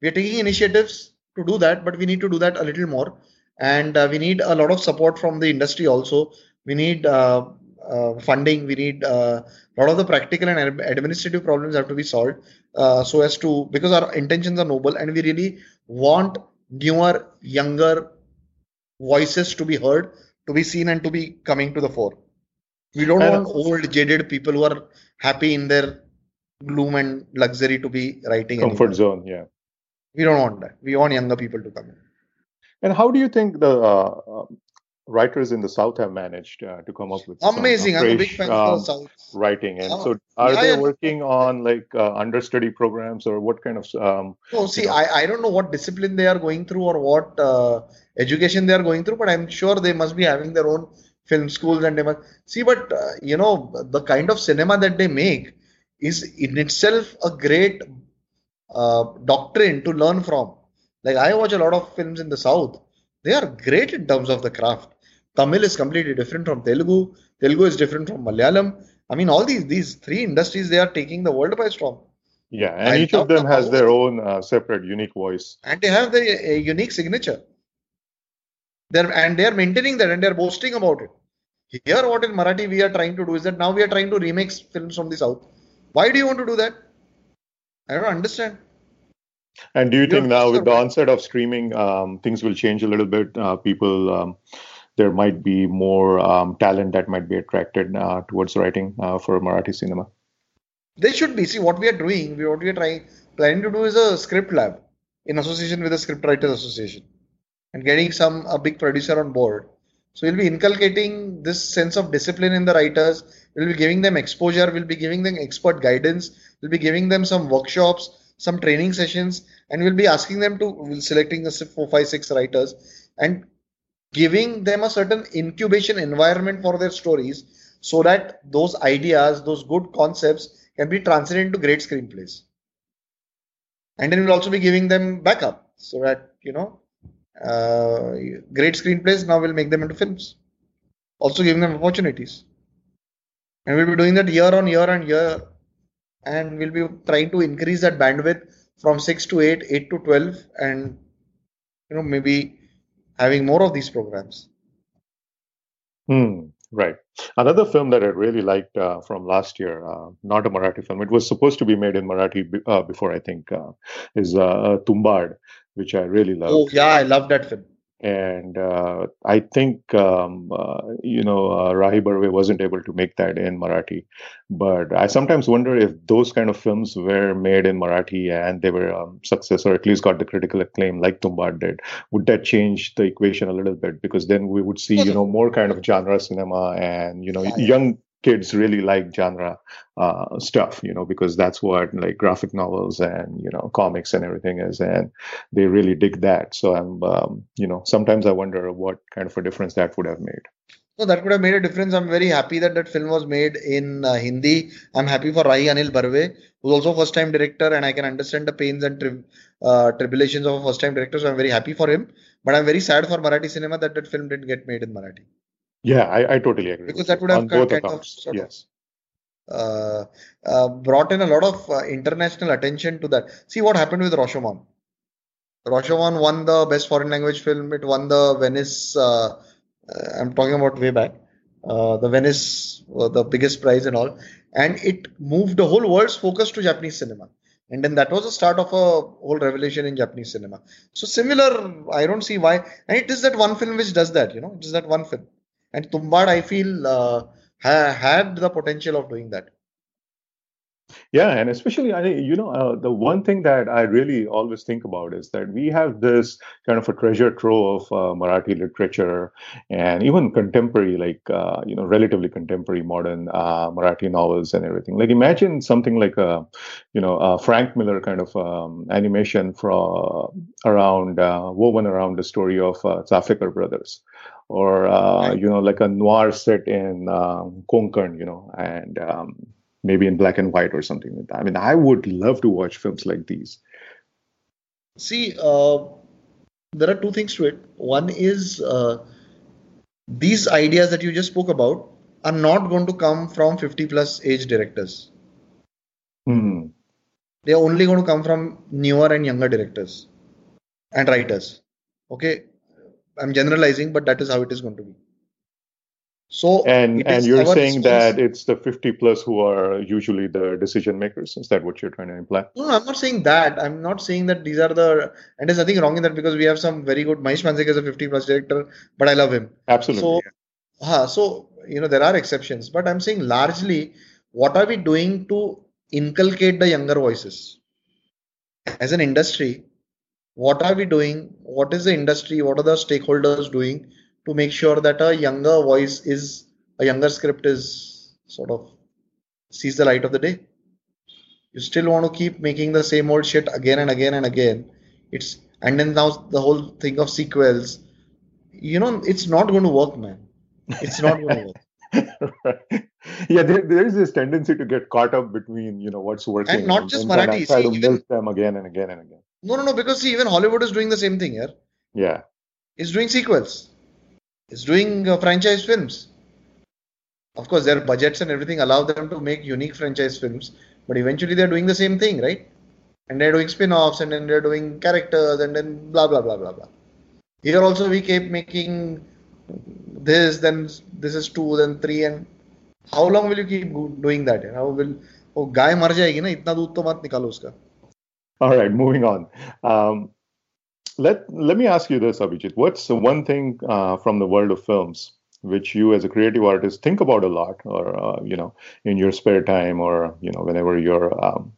we are taking initiatives to do that but we need to do that a little more and uh, we need a lot of support from the industry also we need uh, uh, funding we need a lot of the practical and administrative problems have to be solved uh, so as to because our intentions are noble and we really want newer younger voices to be heard to be seen and to be coming to the fore we don't want old jaded people who are happy in their gloom and luxury to be writing Comfort anymore. zone, yeah. We don't want that. We want younger people to come in. And how do you think the uh, um, writers in the South have managed uh, to come up with Amazing. I'm a big fan um, of the South. writing? And Uh, so, are yeah, they working on like uh, understudy programs or what kind of? Um, So, see, know. I, I don't know what discipline they are going through or what uh, education they are going through, but I'm sure they must be having their own film schools and they must see. But uh, you know, the kind of cinema that they make is in itself a great uh, doctrine to learn from. Like I watch a lot of films in the South. They are great in terms of the craft. Tamil is completely different from Telugu. Telugu is different from Malayalam. I mean, all these these three industries they are taking the world by storm, yeah, and each of them the has their own uh, separate, unique voice. and they have the a unique signature. They're and they are maintaining that and they are boasting about it. Here, what in Marathi we are trying to do is that now we are trying to remake films from the South. Why do you want to do that? I don't understand. And do you You're think now with the onset of streaming, um, things will change a little bit? Uh, people, um, there might be more um, talent that might be attracted uh, towards writing uh, for Marathi cinema. They should be. See what we are doing. What we are trying planning to do is a script lab. in association with the Scriptwriters Association and getting some a big producer on board. So we'll be inculcating this sense of discipline in the writers. We'll be giving them exposure. We'll be giving them expert guidance. We'll be giving them some workshops, some training sessions, and we'll be asking them to we'll selecting the four, five, six writers and giving them a certain incubation environment for their stories so that those ideas, those good concepts can be translated into great screenplays. And then we'll also be giving them backup so that, you know, uh, great screenplays now will make them into films. Also giving them opportunities. And we'll be doing that year on year and year. And we'll be trying to increase that bandwidth from 6 to 8, 8 to 12, and you know, maybe having more of these programs. Hmm, right. Another film that I really liked uh, from last year, uh, not a Marathi film, it was supposed to be made in Marathi b- uh, before, I think, uh, is uh, Tumbad, which I really love. Oh, yeah, I love that film and uh, I think um, uh, you know uh, Rahi Barve wasn't able to make that in Marathi, but I sometimes wonder if those kind of films were made in Marathi and they were um, success or at least got the critical acclaim like Tumbad did, would that change the equation a little bit? Because then we would see you know more kind of genre cinema and you know young kids really like genre uh, stuff, you know, because that's what like graphic novels and you know comics and everything is, and they really dig that. So I'm, um, you know, sometimes I wonder what kind of a difference that would have made. So that could have made a difference. I'm very happy that that film was made in uh, Hindi. I'm happy for Rahi Anil Barve, who's also first time director, and I can understand the pains and tri- uh, tribulations of a first time director. So I'm very happy for him. But I'm very sad for Marathi cinema that that film didn't get made in Marathi. Yeah, I, I totally agree. Because that would have kind, of, sort yes. of uh, uh, brought in a lot of uh, international attention to that. See what happened with Rashomon. Rashomon won the best foreign language film. It won the Venice. Uh, uh, I'm talking about way back. Uh, the Venice, the biggest prize and all, and it moved the whole world's focus to Japanese cinema. And then that was the start of a whole revolution in Japanese cinema. So similar, I don't see why. And it is that one film which does that. You know, it is that one film. And Tumbad, I feel, uh, ha- had the potential of doing that. Yeah, and especially, I you know, uh, the one thing that I really always think about is that we have this kind of a treasure trove of uh, Marathi literature and even contemporary, like uh, you know, relatively contemporary modern uh, Marathi novels and everything. Like imagine something like a, you know, a Frank Miller kind of um, animation from around uh, woven around the story of uh, Chafekar brothers or uh, you know like a noir set in um, Konkan, you know, and um, maybe in black and white or something like that. I mean, I would love to watch films like these. See, uh, there are two things to it. One is uh, these ideas that you just spoke about are not going to come from 50 plus age directors. Hmm. They are only going to come from newer and younger directors and writers. Okay, I'm generalizing, but that is how it is going to be. So and and you're saying that it's the 50 plus who are usually the decision makers. Is that what you're trying to imply? No, I'm not saying that. I'm not saying that these are the and there's nothing wrong in that because we have some very good Mahesh Manjrekar is a 50 plus director, but I love him. Absolutely. So, yeah. Uh-huh, so you know there are exceptions, but I'm saying largely, what are we doing to inculcate the younger voices as an industry? what are we doing what is the industry what are the stakeholders doing to make sure that a younger voice is a younger script is sort of sees the light of the day you still want to keep making the same old shit again and again and again it's and then now the whole thing of sequels you know it's not going to work man it's not going to work right. [laughs] yeah there, there is this tendency to get caught up between you know what's working and not just marathi try to even, them again and again and again no, no, no. Because see, even Hollywood is doing the same thing here. Yeah. It's doing sequels It's doing uh, franchise films. Of course, their budgets and everything allow them to make unique franchise films, but eventually they're doing the same thing, right? And they're doing spin-offs, and then they're doing characters, and then blah blah blah blah blah. Here also we keep making this, then this is two, then three, and how long will you keep doing that? How will oh गाय मर जाएगी ना इतना दूध तो मत निकालो उसका all right, moving on. Um, let let me ask you this, Abhijeet. What's the one thing uh, from the world of films which you, as a creative artist, think about a lot, or uh, you know, in your spare time, or you know, whenever you're um,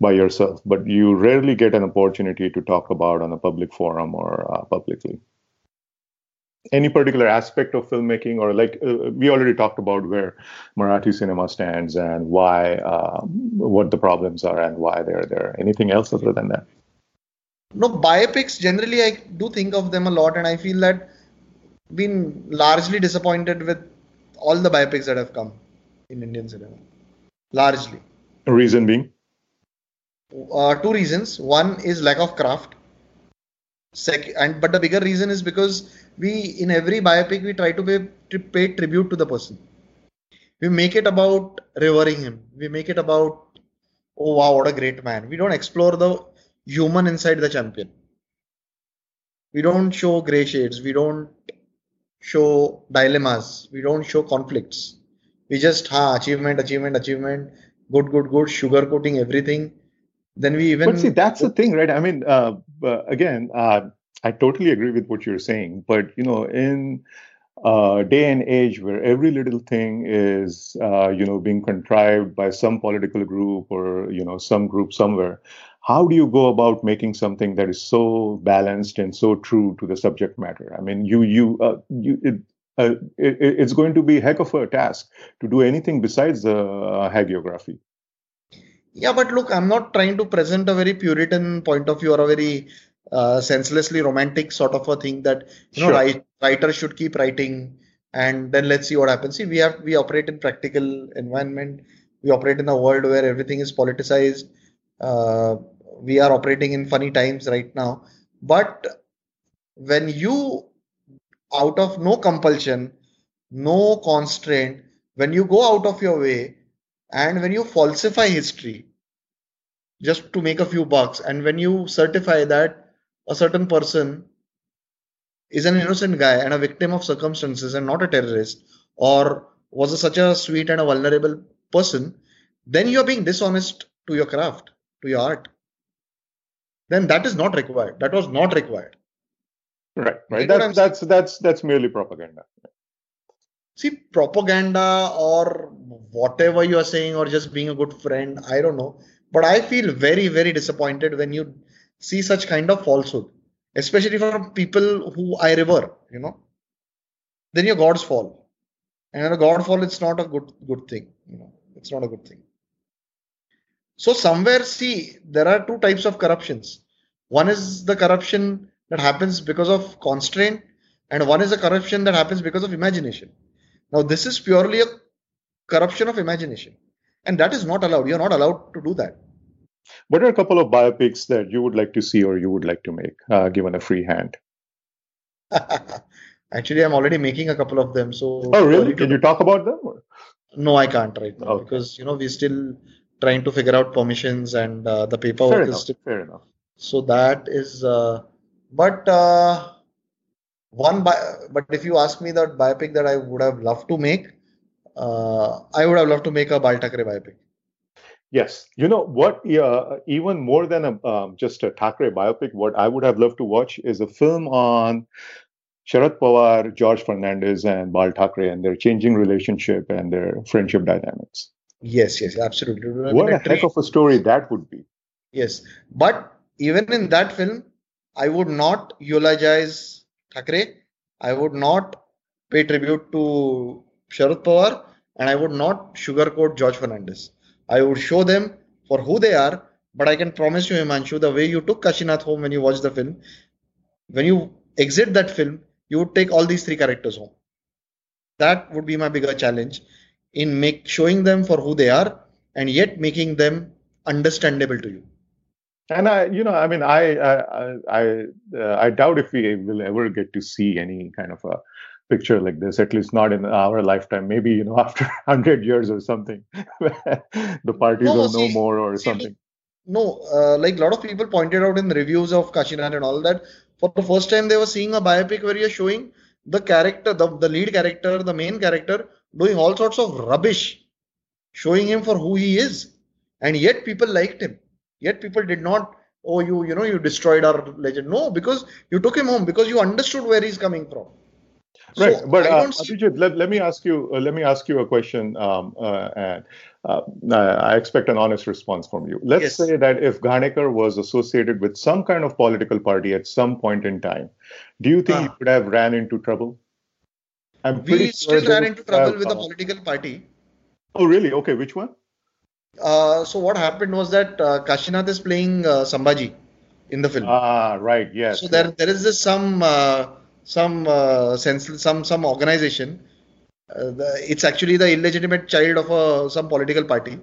by yourself, but you rarely get an opportunity to talk about on a public forum or uh, publicly. Any particular aspect of filmmaking, or like uh, we already talked about where Marathi cinema stands and why, um, what the problems are and why they're there. Anything else other than that? No, biopics generally, I do think of them a lot, and I feel that been largely disappointed with all the biopics that have come in Indian cinema. Largely. Reason being? Uh, two reasons. One is lack of craft. Second, and but the bigger reason is because we in every biopic we try to pay, to pay tribute to the person. We make it about revering him. We make it about oh wow what a great man. We don't explore the human inside the champion. We don't show gray shades. We don't show dilemmas. We don't show conflicts. We just ha achievement, achievement, achievement, good, good, good, sugarcoating everything. Then we even. But see, that's the thing, right? I mean, uh, again, uh, I totally agree with what you're saying. But you know, in uh, day and age where every little thing is, uh, you know, being contrived by some political group or you know some group somewhere, how do you go about making something that is so balanced and so true to the subject matter? I mean, you you uh, you. It, uh, it, it's going to be a heck of a task to do anything besides the uh, hagiography. Yeah, but look, I'm not trying to present a very Puritan point of view or a very uh, senselessly romantic sort of a thing that you sure. know write, writers should keep writing and then let's see what happens. See, we have we operate in practical environment. We operate in a world where everything is politicized. Uh, we are operating in funny times right now. But when you out of no compulsion no constraint when you go out of your way and when you falsify history just to make a few bucks and when you certify that a certain person is an innocent guy and a victim of circumstances and not a terrorist or was a, such a sweet and a vulnerable person then you are being dishonest to your craft to your art then that is not required. That was not required. Right, right. That's that's that's that's merely propaganda. See, propaganda or whatever you are saying, or just being a good friend, I don't know. But I feel very, very disappointed when you see such kind of falsehood, especially from people who I revere, you know. Then your gods fall. And when a god fall, it's not a good good thing. You know, it's not a good thing. So somewhere, see, there are two types of corruptions. One is the corruption that happens because of constraint, and one is a corruption that happens because of imagination. Now, this is purely a corruption of imagination, and that is not allowed. You're not allowed to do that. What are a couple of biopics that you would like to see or you would like to make, uh, given a free hand? [laughs] Actually, I'm already making a couple of them. So, oh, really? Can you talk about them? Or? No, I can't right now okay. because you know we're still trying to figure out permissions and uh, the paperwork fair is enough, still, fair enough. So that is, uh, but uh, one bi- but if you ask me that biopic that I would have loved to make, uh, I would have loved to make a Bal Thackeray biopic. Yes, you know what? Uh, even more than a um, just a Thackeray biopic, what I would have loved to watch is a film on Sharad Pawar, George Fernandes, and Bal Thackeray and their changing relationship and their friendship dynamics. Yes, yes, absolutely. What a heck of a story that would be. Yes, but even in that film, I would not eulogize Thackeray. I would not pay tribute to Sharad Pawar, and I would not sugarcoat George Fernandes. I would show them for who they are. But I can promise you, Himanshu, the way you took Kashinath home when you watched the film, when you exit that film, you would take all these three characters home. That would be my bigger challenge in make showing them for who they are and yet making them understandable to you and i you know i mean i i i, uh, I doubt if we will ever get to see any kind of a picture like this at least not in our lifetime maybe you know [laughs] after 100 years or something [laughs] the parties no, are see, no more or see, something no uh, like a lot of people pointed out in reviews of Kashinath and all that for the first time they were seeing a biopic where you're showing the character the, the lead character the main character doing all sorts of rubbish, showing him for who he is. And yet people liked him. Yet people did not, oh, you, you know, you destroyed our legend. No, because you took him home, because you understood where he's coming from. Right, So but I uh, don't see- Abhijeet, let, let me ask you. Uh, let me ask you a question, um, uh, and uh, I expect an honest response from you. Let's Yes. say that if Ghanekar was associated with some kind of political party at some point in time, do you think he Ah. would have ran into trouble? I'm we still they ran into trouble with a uh, political party. Oh, really? Okay, which one? Uh, so what happened was that uh, Kashinath is playing uh, Sambhaji in the film. Ah, right. Yes. so there, there is this some uh, some uh, sense some some organization. Uh, the, it's actually the illegitimate child of a some political party.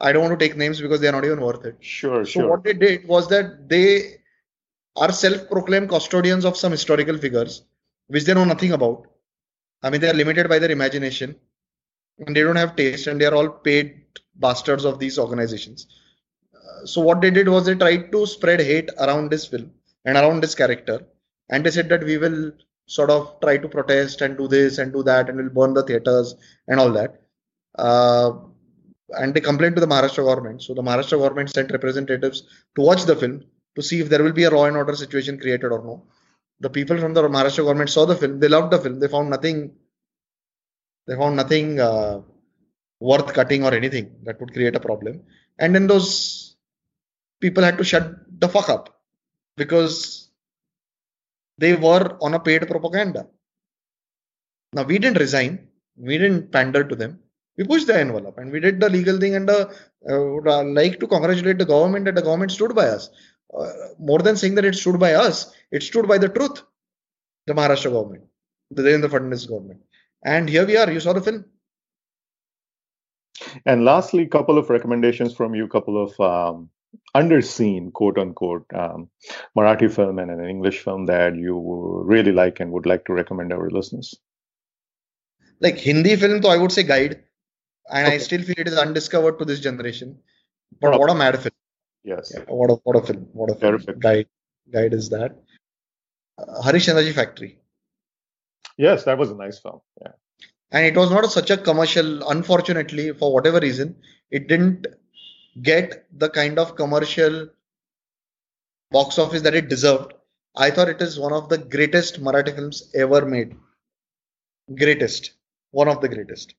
I don't want to take names because they are not even worth it. Sure, So sure. So what they did was that they are self-proclaimed custodians of some historical figures, which they know nothing about. I mean, they are limited by their imagination, and they don't have taste, and they are all paid bastards of these organizations. Uh, so what they did was they tried to spread hate around this film and around this character, and they said that we will sort of try to protest and do this and do that, and we'll burn the theaters and all that. Uh, and they complained to the Maharashtra government. So the Maharashtra government sent representatives to watch the film to see if there will be a law and order situation created or no. The people from the Maharashtra government saw the film. They loved the film. They found nothing. They found nothing uh, worth cutting or anything that would create a problem. And then those people had to shut the fuck up because they were on a paid propaganda. Now we didn't resign. We didn't pander to them we pushed the envelope and we did the legal thing and uh, uh, would uh, like to congratulate the government that the government stood by us uh, more than saying that it stood by us it stood by the truth the maharashtra government the Devendra Fadnavis government and here we are you saw the film And lastly, a couple of recommendations from you, couple of um, underseen, quote unquote, um, Marathi film and an English film that you really like and would like to recommend our listeners. like hindi film so i would say guide and i still feel it is undiscovered to this generation but Okay. what a mad film Yes. Yeah, what a what a film what a film guide guide is that uh, Harishchandrachi factory Yes, that was a nice film. Yeah. And it was not such a commercial unfortunately for whatever reason it didn't get the kind of commercial box office that it deserved. I thought it is one of the greatest marathi films ever made. Greatest. One of the greatest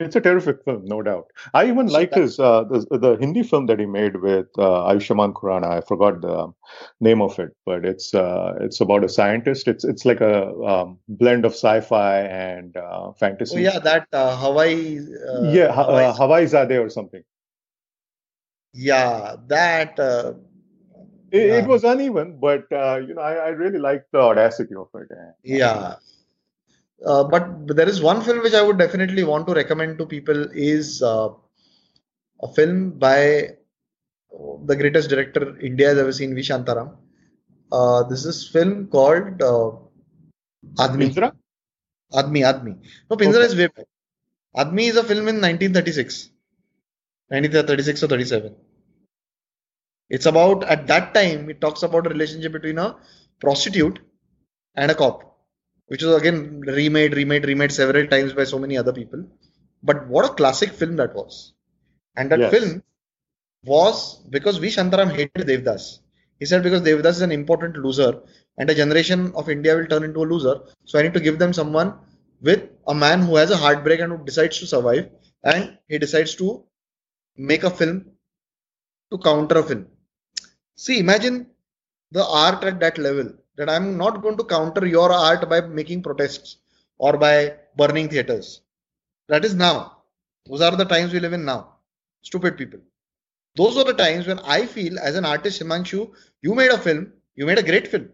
It's a terrific film, no doubt. I even So like that- his uh, the, the Hindi film that he made with uh, Ayushmann Khurrana. I forgot the name of it, but it's uh, it's about a scientist. It's it's like a um, blend of sci-fi and uh, fantasy. oh yeah that uh, hawaii uh, yeah, ha- Hawaii- uh, Hawaizaada or something. yeah that uh, It, it was uneven, but uh, you know, I, I really liked the audacity of it. Yeah. Uh, but there is one film which I would definitely want to recommend to people is uh, a film by the greatest director India has ever seen, V. Shantaram. Uh, this is film called uh, Admi. Pindra? Admi, Admi. No, Pinjara Okay. is way back. Admi is a film in 1936. 1936 or 37. It's about, at that time, it talks about a relationship between a prostitute and a cop, which was again remade, remade, remade several times by so many other people. But what a classic film that was. And that Yes. film was because V. Shantaram hated Devdas. He said because Devdas is an important loser and a generation of India will turn into a loser. So I need to give them someone with a man who has a heartbreak and who decides to survive. And he decides to make a film to counter a film. See, imagine the art at that level that I'm not going to counter your art by making protests or by burning theaters. That is now. Those are the times we live in now. Stupid people. Those are the times when I feel, as an artist, Himanshu, you made a film, you made a great film,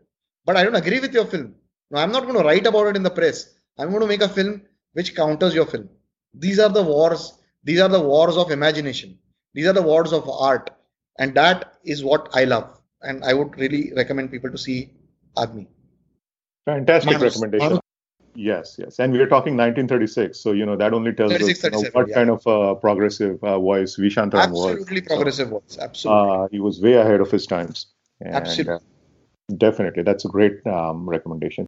but I don't agree with your film. No, I'm not going to write about it in the press. I'm going to make a film which counters your film. These are the wars. These are the wars of imagination. These are the wars of art. And that is what I love. And I would really recommend people to see Admi. Fantastic Manoos- recommendation. Manoos- Yes, yes. And we are talking 1936. So, you know, that only tells us you know, what yeah. kind of uh, progressive uh, voice V. Shantaram was. Absolutely progressive voice. Absolutely. Uh, he was way ahead of his times. And, Absolutely. uh, definitely. That's a great um, recommendation.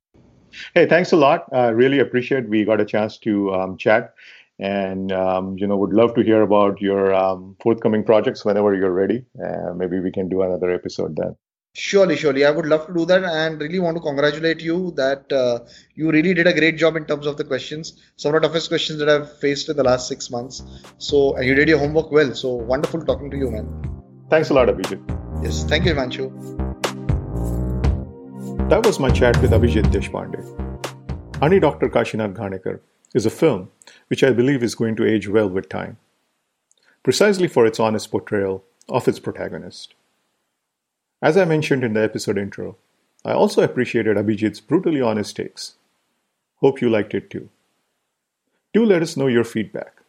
Hey, thanks a lot. I really appreciate we got a chance to um, chat. And, um, you know, would love to hear about your um, forthcoming projects whenever you're ready. Uh, maybe we can do another episode then. Surely, surely. I would love to do that and really want to congratulate you that uh, you really did a great job in terms of the questions. Some of the toughest questions that I've faced in the last six months. So, and you did your homework well. So, wonderful talking to you, man. Thanks a lot, Abhijeet. Yes, thank you, Himanshu That was my chat with Abhijeet Deshpande. Ani Dr. Kashinath Ghanekar is a film which I believe is going to age well with time, precisely for its honest portrayal of its protagonist. As I mentioned in the episode intro, I also appreciated Abhijeet's brutally honest takes. Hope you liked it too. Do let us know your feedback.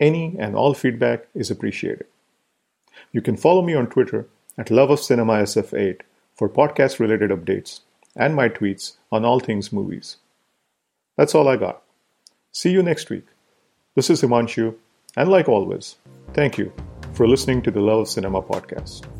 Any and all feedback is appreciated. You can follow me on Twitter at Love of Cinema SF8 for podcast related updates and my tweets on all things movies. That's all I got. See you next week. This is Himanshu, and like always, thank you for listening to the Love of Cinema podcast.